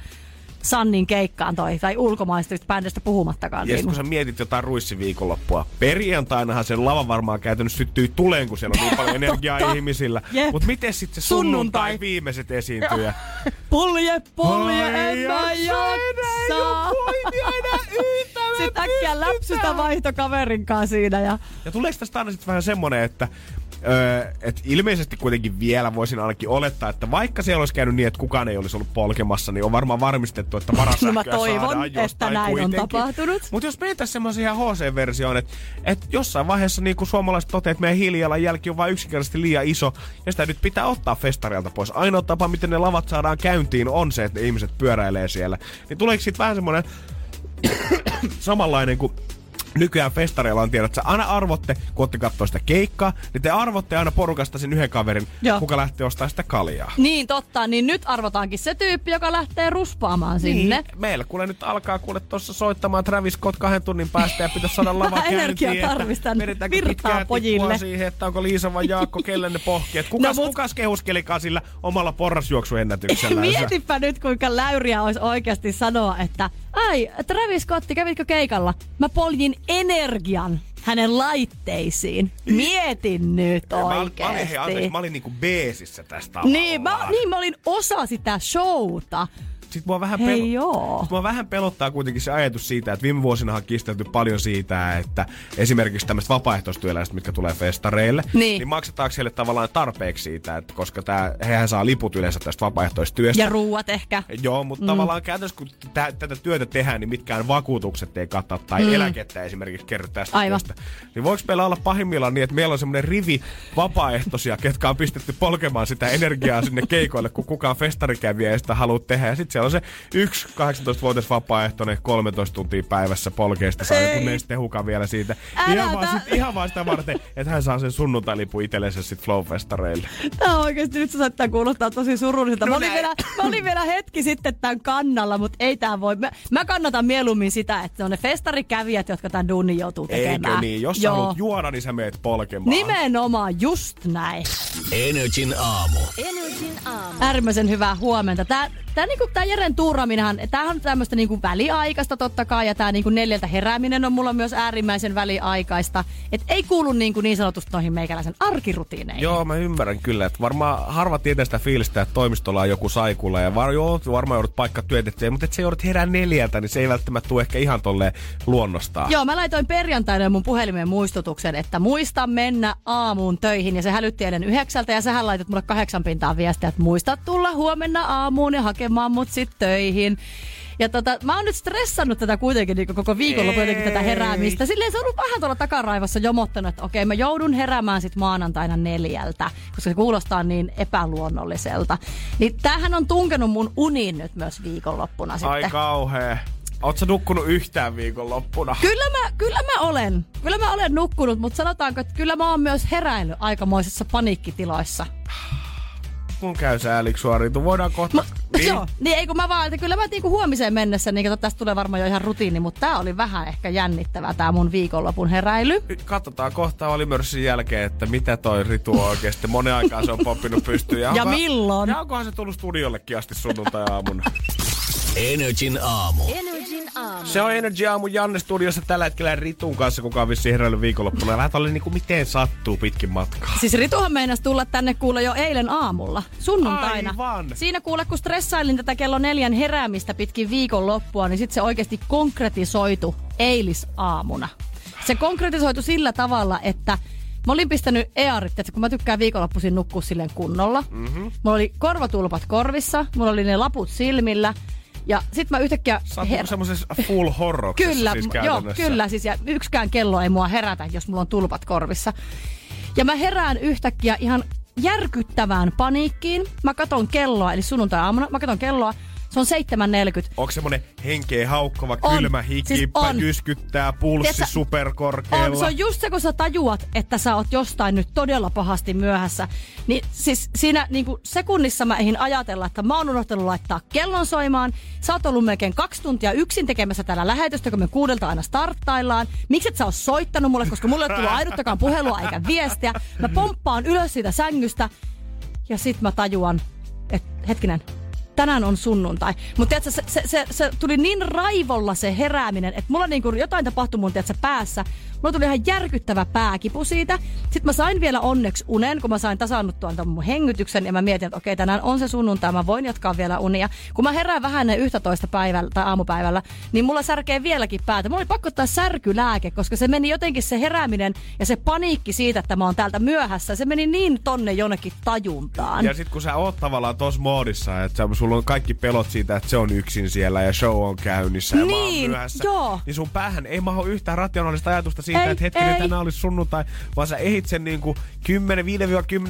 Sannin keikkaan toi, tai ulkomaista bändistä puhumattakaan. Ja Niin. kun sä mietit jotain ruissiviikonloppua, perjantainahan sen lava varmaan käytännössä syttyy tuleen, kun siellä on niin paljon energiaa ihmisillä. Jep. Mutta miten sitten se sunnuntai, Sunnuntai. viimeiset esiintyjä? Pulje, pulje, Ai, en mä jaksa Sitten äkkiä pystytään. läpsystä vaihto kaverin kanssa siinä ja Ja tuleeko tästä aina sitten vähän semmonen, että Öö, et ilmeisesti kuitenkin vielä voisin ainakin olettaa, että vaikka siellä olisi käynyt niin, että kukaan ei olisi ollut polkemassa, niin on varmaan varmistettu, että varasähköä No mä toivon, saadaan että näin on kuitenkin. tapahtunut. Mutta jos mentäisiin semmoisen ihan HC-versioon, että et jossain vaiheessa niin kuin suomalaiset toteavat, että meidän hiilijalanjälki on vain yksinkertaisesti liian iso, ja sitä nyt pitää ottaa festarilta pois. Ainoa tapa, miten ne lavat saadaan käyntiin, on se, että ne ihmiset pyöräilee siellä. Niin tuleeko sitten vähän semmoinen samanlainen kuin nykyään festareilla on tiedät, että aina arvotte, kun ootte kattoo sitä keikkaa, niin te arvotte aina porukasta sen yhden kaverin, Joo. kuka lähtee ostamaan sitä kaljaa. Niin totta, niin nyt arvotaankin se tyyppi, joka lähtee ruspaamaan sinne. Niin. Meillä kuule nyt alkaa kuule tuossa soittamaan Travis Scott kahden tunnin päästä ja pitäisi saada lava energiaa käyntiin, tarvistan vedetäänkö virtaa pojille. siihen, että onko Liisa vai Jaakko, kelle ne pohkii. Et kukas, No no, mut- kukas kehuskelikaan sillä omalla porrasjuoksuennätyksellä. Mietipä nyt, kuinka läyriä olisi oikeasti sanoa, että ai, Travis Scotti, kävitkö keikalla? Mä poljin energian hänen laitteisiin. Mietin nyt Mä, olin- mä, olin, hei, oikeesti. anteeksi, mä olin niinku beesissä tästä Niin mä, niin, mä olin osa sitä showta. Sitten mua vähän, Hei pelo- joo. Sit mua vähän pelottaa kuitenkin se ajatus siitä, että viime vuosina on kistelty paljon siitä, että esimerkiksi tämmöiset vapaaehtoistyöläiset, mitkä tulee festareille, Niin. niin maksetaanko heille tavallaan tarpeeksi siitä, että koska tää, hehän saa liput yleensä tästä vapaaehtoistyöstä. Ja ruuat ehkä. Joo, mutta mm. tavallaan käytännössä kun tä- tätä työtä tehdään, niin mitkään vakuutukset ei kata tai mm. eläkettä esimerkiksi kerro tästä Aivan. työstä. Niin voiko meillä olla pahimmillaan niin, että meillä on semmoinen rivi vapaaehtoisia, ketkä on pistetty polkemaan sitä energiaa sinne keikoille, kun kukaan festarikävijä ei sitä halua tehdä. Ja sitten siellä on se yksi 18-vuotias vapaaehtoinen 13 tuntia päivässä polkeista saa Ei. joku nestehukan vielä siitä. Älä Ihan vaan, sit, ihan vaan sitä varten, että hän saa sen sunnuntailipun itsellensä sit Flowfestareille. Tää on oikeesti nyt se saattaa kuulostaa tosi surulliselta. No mä, olin vielä, mä olin vielä hetki sitten tämän kannalla, mutta ei tää voi. Mä, mä kannatan mieluummin sitä, että ne on ne festarikävijät, jotka tämän duunin joutuu tekemään. Eikö niin? Jos sä Joo. haluat juoda, niin sä meet polkemaan. Nimenomaan just näin. Energin aamu. Energin aamu. Äärimmäisen hyvää huomenta. Tää, tää, niinku, tää Jeren tuuraminenhan, tää on tämmöistä niinku väliaikaista totta kai, ja tää niinku neljältä herääminen on mulla myös äärimmäisen väliaikaista. Et ei kuulu niinku niin sanotusti noihin meikäläisen arkirutiineihin. Joo, mä ymmärrän kyllä, että varmaan harva tietää sitä fiilistä, että toimistolla on joku saikulla ja var, joo, varmaan joudut paikka työtettyä, mutta että se joudut herää neljältä, niin se ei välttämättä tule ehkä ihan tolleen luonnostaan. Joo, mä laitoin perjantaina mun puhelimeen muistutuksen, että muista mennä aamuun töihin. Ja se hälytti eilen yhdeksältä ja sähän laitat mulle kahdeksan pintaa viestiä, että muista tulla huomenna aamuun ja hakemaan mut sit töihin. Ja tota, mä oon nyt stressannut tätä kuitenkin niin koko viikonloppu jotenkin tätä heräämistä. Silleen se on ollut vähän tuolla takaraivossa jomottanut, että okei mä joudun heräämään sit maanantaina neljältä, koska se kuulostaa niin epäluonnolliselta. Niin tämähän on tunkenut mun uniin nyt myös viikonloppuna sitten. Ai kauhea. Sä nukkunut yhtään viikonloppuna? Kyllä mä, kyllä mä olen. Kyllä mä olen nukkunut, mutta sanotaanko, että kyllä mä oon myös heräillyt aikamoisissa paniikkitiloissa. Mun käy sääliksi sua, Ritu. Voidaan kohta... Ma, niin. Joo, niin ei kun mä vaan, että kyllä mä niinku huomiseen mennessä, niin kato, tästä tulee varmaan jo ihan rutiini, mutta tää oli vähän ehkä jännittävää tää mun viikonlopun heräily. Katsotaan kohta Olimörssin jälkeen, että mitä toi Ritu on oikeesti. Monen aikaa se on poppinut pystyyn. Ja milloin? Ja onkohan se tullut studiollekin asti sunnuntai-aamuna? Energin aamu. Energin aamu. Se on Energy Aamu Janne studiossa tällä hetkellä Ritun kanssa, kuka on vissiin heräillyt viikonloppuna. Vähän oli niinku miten sattuu pitkin matkaa. Siis Rituhan meinasi tulla tänne kuule jo eilen aamulla, sunnuntaina. Aivan. Siinä kuule, kun stressailin tätä kello neljän heräämistä pitkin viikonloppua, niin sitten se oikeasti konkretisoitu eilisaamuna. Se konkretisoitu sillä tavalla, että mä olin pistänyt earit, että kun mä tykkään viikonloppuisin nukkua silleen kunnolla. Mm-hmm. Mulla oli korvatulpat korvissa, mulla oli ne laput silmillä. Ja sit mä yhtäkkiä... Sä oot her- semmoisessa full horroksessa Kyllä, siis joo, kyllä. Siis, ja yksikään kello ei mua herätä, jos mulla on tulpat korvissa. Ja mä herään yhtäkkiä ihan järkyttävään paniikkiin. Mä katon kelloa, eli sunnuntai-aamuna, mä katon kelloa, se on 7.40. Onko semmonen henkeä haukkava, On. kylmä hiki, Siis on. jyskyttää, pulssi Tiedätkö, superkorkealla? On, se on just se, kun sä tajuat, että sä oot jostain nyt todella pahasti myöhässä. Niin siis siinä niin kuin sekunnissa mä eihin ajatella, että mä oon unohtanut laittaa kellon soimaan. Sä oot ollut melkein kaksi tuntia yksin tekemässä täällä lähetystä, kun me kuudelta aina starttaillaan. Miksi et sä oo soittanut mulle, koska mulle ei tullut ainuttakaan puhelua eikä viestiä. Mä pomppaan ylös siitä sängystä ja sit mä tajuan, että hetkinen, tänään on sunnuntai. Mutta se, se, se, se, tuli niin raivolla se herääminen, että mulla niinku jotain tapahtui mun tiedätkö, päässä. Mulla tuli ihan järkyttävä pääkipu siitä. Sitten mä sain vielä onneksi unen, kun mä sain tasannuttua tämän mun hengytyksen. Ja mä mietin, että okei, tänään on se sunnuntai, mä voin jatkaa vielä unia. Kun mä herään vähän ennen 11 päivällä tai aamupäivällä, niin mulla särkee vieläkin päätä. Mulla oli pakko ottaa särkylääke, koska se meni jotenkin se herääminen ja se paniikki siitä, että mä oon täältä myöhässä. Se meni niin tonne jonnekin tajuntaan. Ja sit kun sä oot tavallaan tos moodissa, että sulla on kaikki pelot siitä, että se on yksin siellä ja show on käynnissä ja mä oon Niin, myöhässä. joo. Niin sun päähän ei maho yhtään rationaalista ajatusta siitä, Ei, että hetkinen ei. tänään olisi sunnuntai, vaan sä ehit sen niinku 10,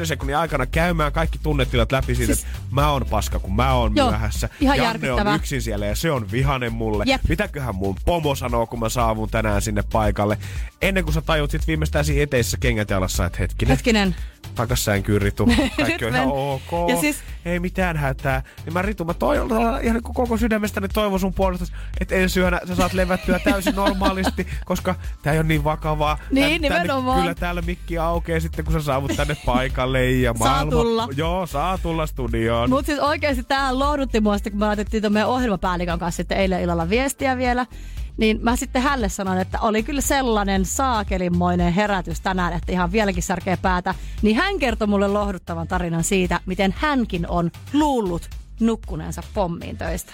5-10 sekunnin aikana käymään kaikki tunnetilat läpi siitä, Siis- että mä oon paska, kun mä oon Joo, myöhässä. ihan Janne on yksin siellä ja se on vihanen mulle. Jep. Mitäköhän mun pomo sanoo, kun mä saavun tänään sinne paikalle. Ennen kuin sä tajut sit viimeistään siinä eteisessä kengät jalassa, että hetkinen, Hetkinen. Takas sänkyyn Ritu. Kaikki on ihan ok. Ja siis- Ei mitään hätää. Niin mä Ritu, mä toivon ihan niin koko sydämestäni toivon sun puolesta, että ensi yönä sä saat levättyä täysin normaalisti, koska tää ei ole niin vakavaa. Niin, Tän- nimenomaan. Kyllä täällä mikki aukeaa sitten, kun sä saavut tänne paikalle. Ja Saa maailma, tulla. Joo, saa tulla studioon. Mutta siis oikeasti tämä lohdutti mua sitten, kun me laitettiin tuon meidän ohjelmapäällikön kanssa sitten eilen illalla viestiä vielä. Niin mä sitten hälle sanoin, että oli kyllä sellainen saakelimmoinen herätys tänään, että ihan vieläkin särkee päätä. Niin hän kertoi mulle lohduttavan tarinan siitä, miten hänkin on luullut nukkuneensa pommiin töistä.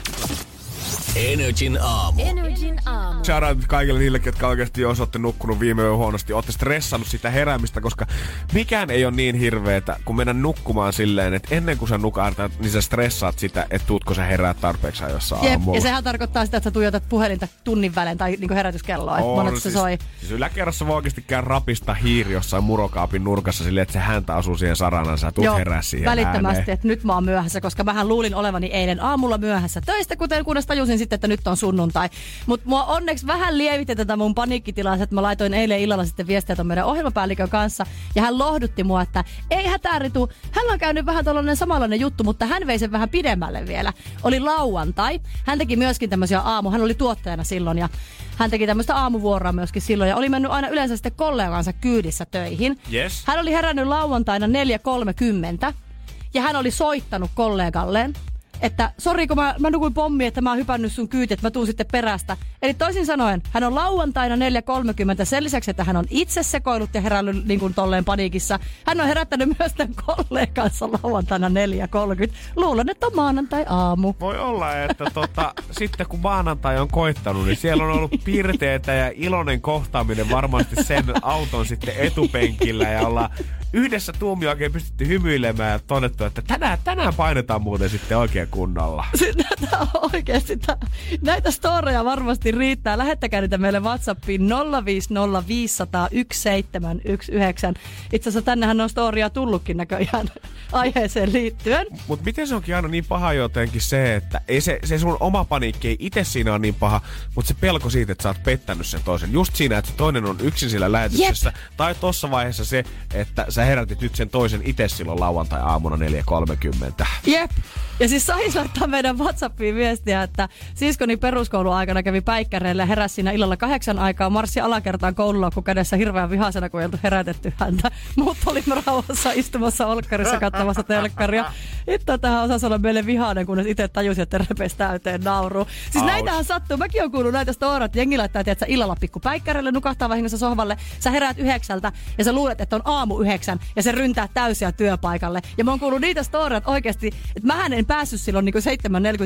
Energin aamu. Energin aamu. Shoutout kaikille niille, jotka oikeasti jos olette nukkunut viime yön huonosti, olette stressannut sitä heräämistä, koska mikään ei ole niin hirveetä, kun mennä nukkumaan silleen, että ennen kuin sä nukahdat, niin sä stressaat sitä, että tuutko sä herää tarpeeksi ajoissa Jep, aamulla. ja sehän tarkoittaa sitä, että sä tuijotat puhelinta tunnin välein tai niinku herätyskelloa, että On, monet se siis, soi. Siis yläkerrassa voi oikeasti käydä rapista hiiri jossain murokaapin nurkassa silleen, että se häntä asuu siihen saranaan, sä tuut herää siihen välittömästi, ääneen. että nyt mä oon myöhässä, koska mähän luulin olevani eilen aamulla myöhässä töistä, kuten kunnes tajusin sitten, että nyt on sunnuntai. Mutta mua onneksi vähän lievitti tätä mun paniikkitilaa, että mä laitoin eilen illalla sitten viestiä ton meidän ohjelmapäällikön kanssa, ja hän lohdutti mua, että ei hätää Ritu, hän on käynyt vähän tällainen samanlainen juttu, mutta hän vei sen vähän pidemmälle vielä. Oli lauantai, hän teki myöskin tämmöisiä aamu, hän oli tuottajana silloin, ja hän teki tämmöistä aamuvuoroa myöskin silloin, ja oli mennyt aina yleensä sitten kollegansa kyydissä töihin. Yes. Hän oli herännyt lauantaina 4.30 ja hän oli soittanut kollegalleen, että sori kun mä, mä nukuin pommi, että mä oon hypännyt sun kyyti, että mä tuun sitten perästä. Eli toisin sanoen, hän on lauantaina 4.30 sen lisäksi, että hän on itse sekoillut ja herännyt niin kuin tolleen paniikissa. Hän on herättänyt myös tämän kollegansa lauantaina 4.30. Luulen, että on maanantai-aamu. Voi olla, että tota, sitten kun maanantai on koittanut, niin siellä on ollut pirteetä ja iloinen kohtaaminen varmasti sen auton sitten etupenkillä ja ollaan yhdessä tuumio oikein pystytty hymyilemään ja todettu, että tänään, tänään painetaan muuten sitten oikein näitä on oikeasti, näitä storeja varmasti riittää. Lähettäkää niitä meille Whatsappiin 050501719. Itse asiassa tännehän on storia tullutkin näköjään aiheeseen liittyen. Mutta miten se onkin aina niin paha jotenkin se, että ei se, se sun oma paniikki ei itse siinä on niin paha, mutta se pelko siitä, että sä oot pettänyt sen toisen. Just siinä, että se toinen on yksin siellä lähetyksessä. Tai tossa vaiheessa se, että sä herätit nyt sen toisen itse silloin lauantai-aamuna 4.30. Jep. Ja siis sais laittaa meidän Whatsappiin viestiä, että siskoni peruskouluaikana kävi päikkäreillä ja heräsi siinä illalla kahdeksan aikaa marssi alakertaan koululaukku kädessä hirveän vihasena, kun ei herätetty häntä. Muut olimme rauhassa istumassa olkkarissa katsomassa telkkaria. Hitto tähän osasi olla meille vihainen, kunnes itse tajusi, että repesi täyteen nauru. Siis Aus. näitähän sattuu. Mäkin on kuullut näitä storat. Jengi laittaa, että illalla pikku päikkärille, nukahtaa vahingossa sohvalle. Sä heräät yhdeksältä ja sä luulet, että on aamu yhdeksän ja se ryntää täysiä työpaikalle. Ja mä oon kuullut niitä storat oikeasti, että mähän en päässyt silloin niin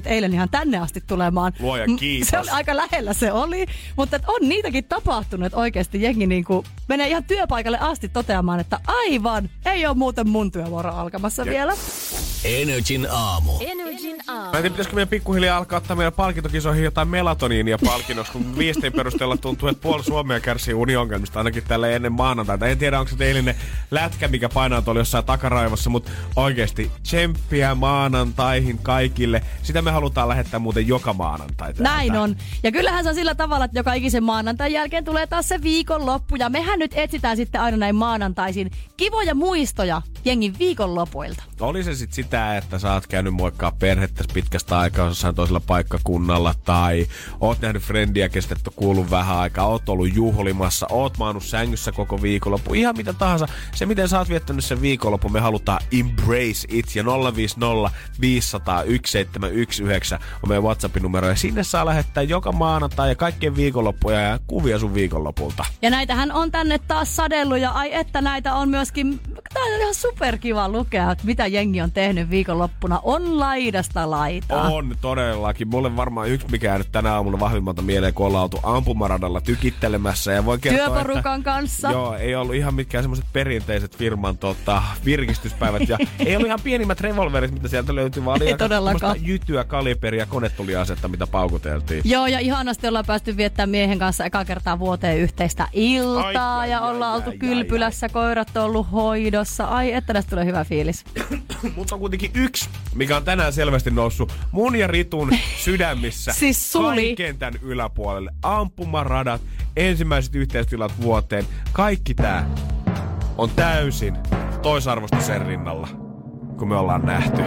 7.40 eilen ihan tänne asti tulemaan. Luoja kiitos. Se oli aika lähellä se oli, mutta on niitäkin tapahtunut, että oikeasti jengi niin kuin menee ihan työpaikalle asti toteamaan, että aivan, ei ole muuten mun työvuoro alkamassa vielä. Energin aamu. Energin aamu. Mä en tiedä, pitäisikö meidän pikkuhiljaa alkaa ottaa meidän palkintokisoihin jotain melatoniinia palkinnoksi, kun viestien perusteella tuntuu, että puoli Suomea kärsii uniongelmista ainakin tällä ennen maanantaita. En tiedä, onko se teillinen lätkä, mikä painaa tuolla jossain takaraivossa, mutta oikeasti tsemppiä maanantaihin kaikille. Sitä me halutaan lähettää muuten joka maanantai. täältä. Näin on. Ja kyllähän se on sillä tavalla, että joka ikisen maanantain jälkeen tulee taas se viikonloppu. Ja mehän nyt etsitään sitten aina näin maanantaisin kivoja muistoja jengin viikonlopuilta. Oli se sitten sitä, että sä oot käynyt moikkaa perhettä pitkästä aikaa jossain toisella paikkakunnalla, tai oot nähnyt frendiä, kestä et ole kuullut vähän aikaa, oot ollut juhlimassa, oot maannut sängyssä koko viikonloppu, ihan mitä tahansa. Se, miten sä oot viettänyt sen viikonloppu, me halutaan embrace it, ja 050 500 1719 on meidän WhatsAppin numero, ja sinne saa lähettää joka maanantai ja kaikkien viikonloppuja ja kuvia sun viikonlopulta. Ja näitähän on tänne taas sadellut ja ai että näitä on myöskin, tää on ihan superkiva lukea, että mitä jengi on tehnyt viikonloppuna. On laidasta laitaa. On todellakin. Mulle varmaan yksi, mikä jäänyt tänä aamuna vahvimmalta mieleen, kun ollaan oltu ampumaradalla tykittelemässä. Ja voi kertoa, Työporukan että, kanssa. Joo, ei ollut ihan mitkään semmoiset perinteiset firman tota, virkistyspäivät. Ja ei ollut ihan pienimmät revolverit, mitä sieltä löytyi, vaan Ei todellakaan. jytyä, kaliberia, konetuliasetta, mitä paukuteltiin. Joo, ja ihanasti ollaan päästy viettämään miehen kanssa eka kertaa vuoteen yhteistä iltaa. Ai, ai, ja ai, ollaan ai, oltu ai, kylpylässä, koirat on ollut hoidossa. Ai, että tästä tulee hyvä fiilis. Mutta on kuitenkin yksi, mikä on tänään selvästi noussut mun ja Ritun sydämissä. Siis suli. Kaiken tämän yläpuolelle. Ampumaradat, ensimmäiset yhteistilat vuoteen. Kaikki tää on täysin toisarvosta sen rinnalla, kun me ollaan nähty.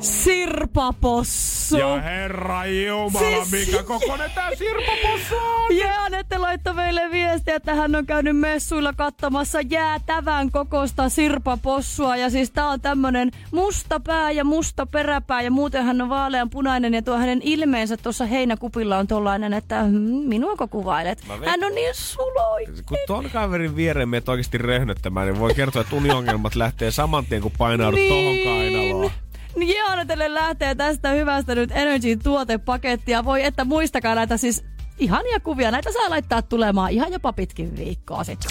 Sirpapossu. Ja herra Jumala, Siis- mikä kokoinen tää sirpapossu on! Ja Anette laittoi meille viestiä, että hän on käynyt messuilla katsomassa jäätävän kokosta sirpapossua. Ja siis tää on tämmönen musta pää ja musta peräpää ja muuten hän on vaalean punainen ja tuo hänen ilmeensä tuossa heinäkupilla on tollainen, että hmm, minuako kuvailet? Hän on niin suloi. Kun ton kaverin viereen meet oikeasti röhnöttämään, niin voi kertoa, että uniongelmat lähtee saman tien, kun painaudut Niin. tohon kainaloon. Niin Joona teille lähtee tästä hyvästä nyt Energy tuotepakettia. Voi että muistakaa näitä siis ihania kuvia. Näitä saa laittaa tulemaan ihan jopa pitkin viikkoa sitten.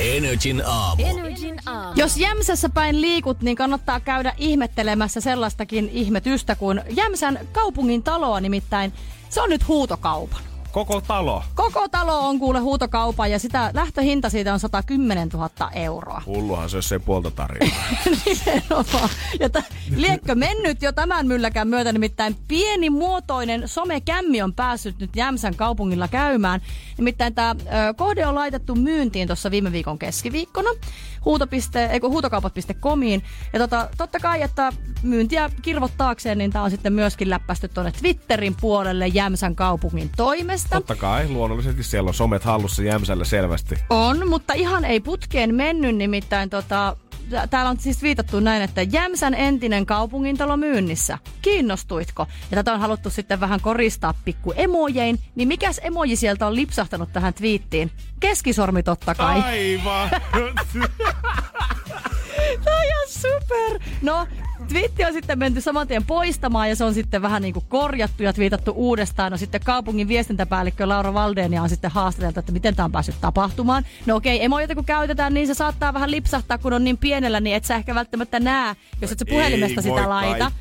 Energin aamu. Energin aamu. Jos Jämsässä päin liikut, niin kannattaa käydä ihmettelemässä sellaistakin ihmetystä kuin Jämsän kaupungin taloa nimittäin. Se on nyt huutokaupan. Koko talo. Koko talo on kuule huutokaupa ja sitä lähtöhinta siitä on 110 000 euroa. Hulluhan se, jos ei puolta tarjoaa. Nimenomaan. Ja t- liekkö mennyt jo tämän mylläkään myötä, nimittäin pienimuotoinen somekämmi on päässyt nyt Jämsän kaupungilla käymään. Nimittäin tämä kohde on laitettu myyntiin tuossa viime viikon keskiviikkona huutopiste, eikö, huutokaupat.comiin. Ja tota, totta kai, että myyntiä kirvottaakseen, niin tämä on sitten myöskin läppästy tuonne Twitterin puolelle Jämsän kaupungin toimesta. Totta kai, luonnollisesti siellä on somet hallussa Jämsällä selvästi. On, mutta ihan ei putkeen mennyt, nimittäin tota, tä- täällä on siis viitattu näin, että Jämsän entinen kaupungintalo myynnissä. Kiinnostuitko? Ja tätä on haluttu sitten vähän koristaa pikku emojein. Niin mikäs emoji sieltä on lipsahtanut tähän twiittiin? Keskisormi totta kai. Aivan. Tämä on ihan super. No, twiitti on sitten menty saman tien poistamaan ja se on sitten vähän niin kuin korjattu ja twiitattu uudestaan. No sitten kaupungin viestintäpäällikkö Laura Valdenia on sitten haastateltu, että miten tämä on päässyt tapahtumaan. No okei, emoita kun käytetään, niin se saattaa vähän lipsahtaa, kun on niin pienellä, niin et sä ehkä välttämättä näe, jos et sä puhelimesta Ei sitä laita.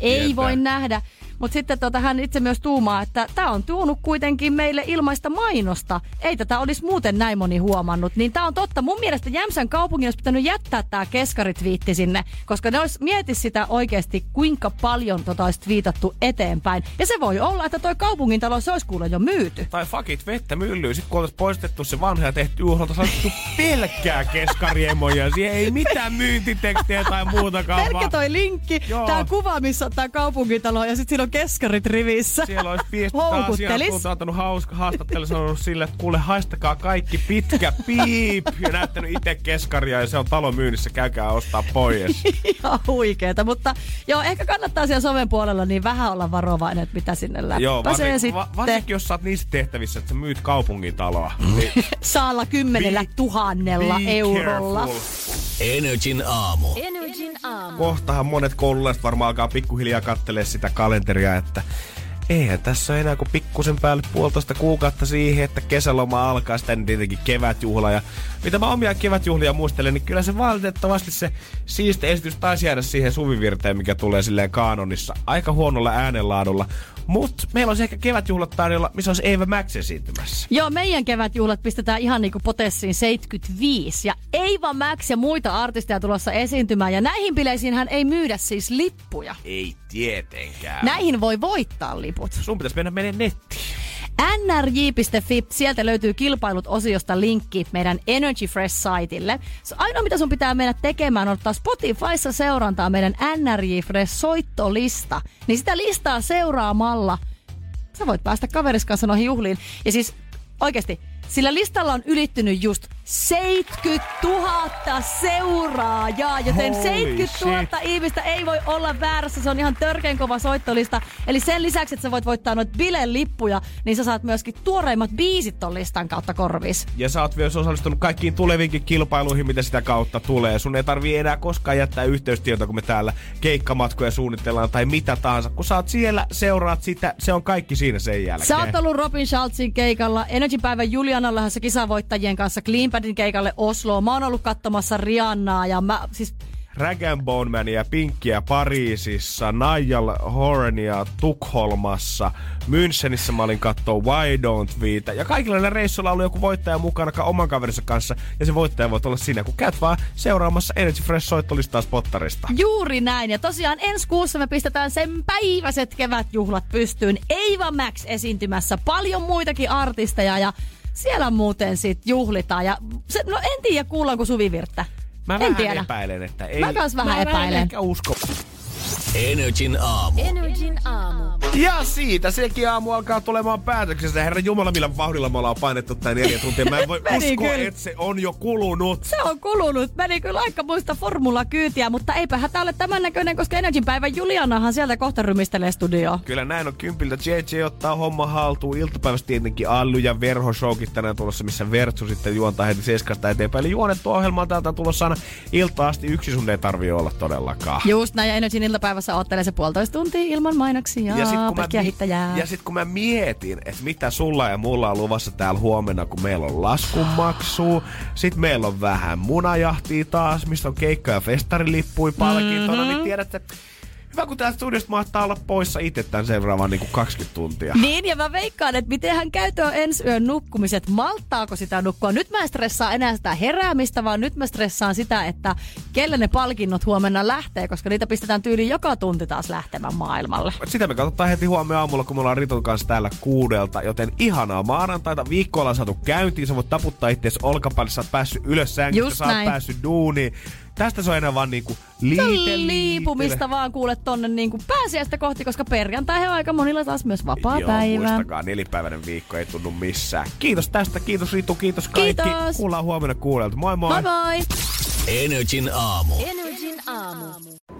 Ei tietää. voi nähdä. Mutta sitten tota, hän itse myös tuumaa, että tämä on tuonut kuitenkin meille ilmaista mainosta. Ei tätä olisi muuten näin moni huomannut. Niin tämä on totta. Mun mielestä Jämsän kaupungin olisi pitänyt jättää tämä keskaritviitti sinne, koska ne olisi mieti sitä oikeasti, kuinka paljon tota olisi twiitattu eteenpäin. Ja se voi olla, että toi kaupungintalo se olisi kuule jo myyty. tai fakit vettä myllyyn. Sitten kun oltaisiin poistettu se vanha ja tehty juhlalta, saatettu pelkkää keskariemoja. Siihen ei mitään myyntitekstiä tai muutakaan. Pelkkä toi linkki, tämä kuva, missä on tämä kaupungintalo ja sitten siinä on keskarit rivissä. Siellä olisi viesti asiantunta antanut hauska haastattelu, sanonut sille, että kuule haistakaa kaikki pitkä piip ja näyttänyt itse keskaria ja se on talon myynnissä, käykää ostaa pois. Ihan huikeeta, mutta joo, ehkä kannattaa siellä somen puolella niin vähän olla varovainen, että mitä sinne läppäsee Joo, varsinkin, sitten. va, varsinkin jos sä oot niissä tehtävissä, että sä myyt kaupungintaloa. Niin Saalla kymmenellä Be- tuhannella be eurolla. careful. Energin aamu. Energin aamu. Kohtahan monet koululaiset varmaan alkaa pikkuhiljaa kattelee sitä kalenteria, että eihän tässä ole enää kuin pikkusen päälle puolitoista kuukautta siihen, että kesäloma alkaa, sitten tietenkin kevätjuhla. Ja mitä mä omia kevätjuhlia muistelen, niin kyllä se valitettavasti se siisti esitys taisi jäädä siihen suvivirteen, mikä tulee silleen kaanonissa aika huonolla äänenlaadulla. Mutta meillä olisi ehkä kevätjuhlat tarjolla, missä olisi Eva Max esiintymässä. Joo, meidän kevätjuhlat pistetään ihan niinku potessiin 75. Ja Eiva Max ja muita artisteja tulossa esiintymään. Ja näihin bileisiin hän ei myydä siis lippuja. Ei tietenkään. Näihin voi voittaa liput. Sun pitäisi mennä meidän nettiin. nrj.fi, sieltä löytyy kilpailut osiosta linkki meidän Energy Fresh-saitille. Ainoa mitä sun pitää mennä tekemään on ottaa Spotifyssa seurantaa meidän NRJ Fresh soittolista. Niin sitä listaa seuraamalla sä voit päästä kaveris kanssa noihin juhliin. Ja siis oikeasti, sillä listalla on ylittynyt just 70 000 seuraajaa, joten Holy 70 000 shit. ihmistä ei voi olla väärässä. Se on ihan törkeän kova soittolista. Eli sen lisäksi, että sä voit voittaa noita bilelippuja, niin sä saat myöskin tuoreimmat biisit ton listan kautta korvis. Ja sä oot myös osallistunut kaikkiin tuleviinkin kilpailuihin, mitä sitä kautta tulee. Sun ei tarvii enää koskaan jättää yhteystietoa, kun me täällä keikkamatkoja suunnitellaan tai mitä tahansa. Kun sä oot siellä, seuraat sitä, se on kaikki siinä sen jälkeen. Sä oot ollut Robin Schultzin keikalla, Energy-päivän Juliana lähdössä kisavoittajien kanssa Cleanpadin keikalle Osloon. Mä oon ollut katsomassa Riannaa ja mä siis Rag and Bone Mania, Pinkkiä Pariisissa, Nigel Hornia Tukholmassa, Münchenissä mä olin kattoo Why Don't Weitä. Ja kaikilla näillä reissuilla on ollut joku voittaja mukana ka- oman kaverinsa kanssa. Ja se voittaja voi olla sinä, kun käyt vaan seuraamassa Energy Fresh soittolistaa spottarista. Juuri näin. Ja tosiaan ensi kuussa me pistetään sen päiväiset kevätjuhlat pystyyn. Eiva Max esiintymässä. Paljon muitakin artisteja ja siellä muuten sit juhlitaan. Ja se, no en tiedä kuullaanko Suvivirttä. Mä en vähän tiedä. epäilen, että ei. Mä kans vähän mä en epäilen. ehkä usko. Energin aamu. Energin aamu. Ja siitä sekin aamu alkaa tulemaan päätöksestä. Herra Jumala, millä vauhdilla me ollaan painettu tää neljä tuntia. Mä en voi uskoa, kyllä. että se on jo kulunut. Se on kulunut. Meni kyllä aika muista formulakyytiä, mutta eipä hätä ole tämän näköinen, koska Energin päivän Julianahan sieltä kohta rymistelee studioon. Kyllä näin on kympiltä. JJ ottaa homma haltuun. Iltapäivästä tietenkin Allu ja Verho showkit tänään tulossa, missä Vertsu sitten juontaa heti seiskasta eteenpäin. Eli juonettu ohjelma täältä tulossa aina ilta asti. Yksi sun ei tarvi olla todellakaan. Just näin, ja Energin iltapäivässä ottelee se puolitoista tuntia ilman mainoksia ja, sit, ja kun mä, mi- ja sit kun mä mietin, että mitä sulla ja mulla on luvassa täällä huomenna, kun meillä on laskunmaksu, sit meillä on vähän munajahtia taas, mistä on keikka- ja festarilippuja palkintona, Mhm. niin tiedätte, hyvä kun tästä studiosta mahtaa olla poissa itse tämän seuraavan niin 20 tuntia. Niin, ja mä veikkaan, että miten hän käytö on ensi yön nukkumiset. Malttaako sitä nukkua? Nyt mä en stressaa enää sitä heräämistä, vaan nyt mä stressaan sitä, että kelle ne palkinnot huomenna lähtee, koska niitä pistetään tyyliin joka tunti taas lähtemään maailmalle. Sitä me katsotaan heti huomenna aamulla, kun me ollaan Riton kanssa täällä kuudelta. Joten ihanaa maanantaita. Viikko ollaan saatu käyntiin. Sä voit taputtaa itseäsi olkapäälle. Sä oot päässyt ylös sängystä. Sä oot päässyt duuniin. Tästä se on enää vaan niinku liite, liipumista vaan kuule tonne niin kuin pääsiäistä kohti, koska perjantai on aika monilla taas myös vapaa Joo, päivä. muistakaa, nelipäiväinen viikko ei tunnu missään. Kiitos tästä, kiitos Ritu, kiitos kaikki. Kiitos. Kuullaan huomenna kuudelta. Moi moi! Moi moi! Energin aamu. Energin aamu.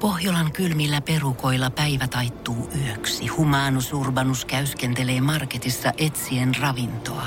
Pohjolan kylmillä perukoilla päivä taittuu yöksi. Humanus Urbanus käyskentelee marketissa etsien ravintoa.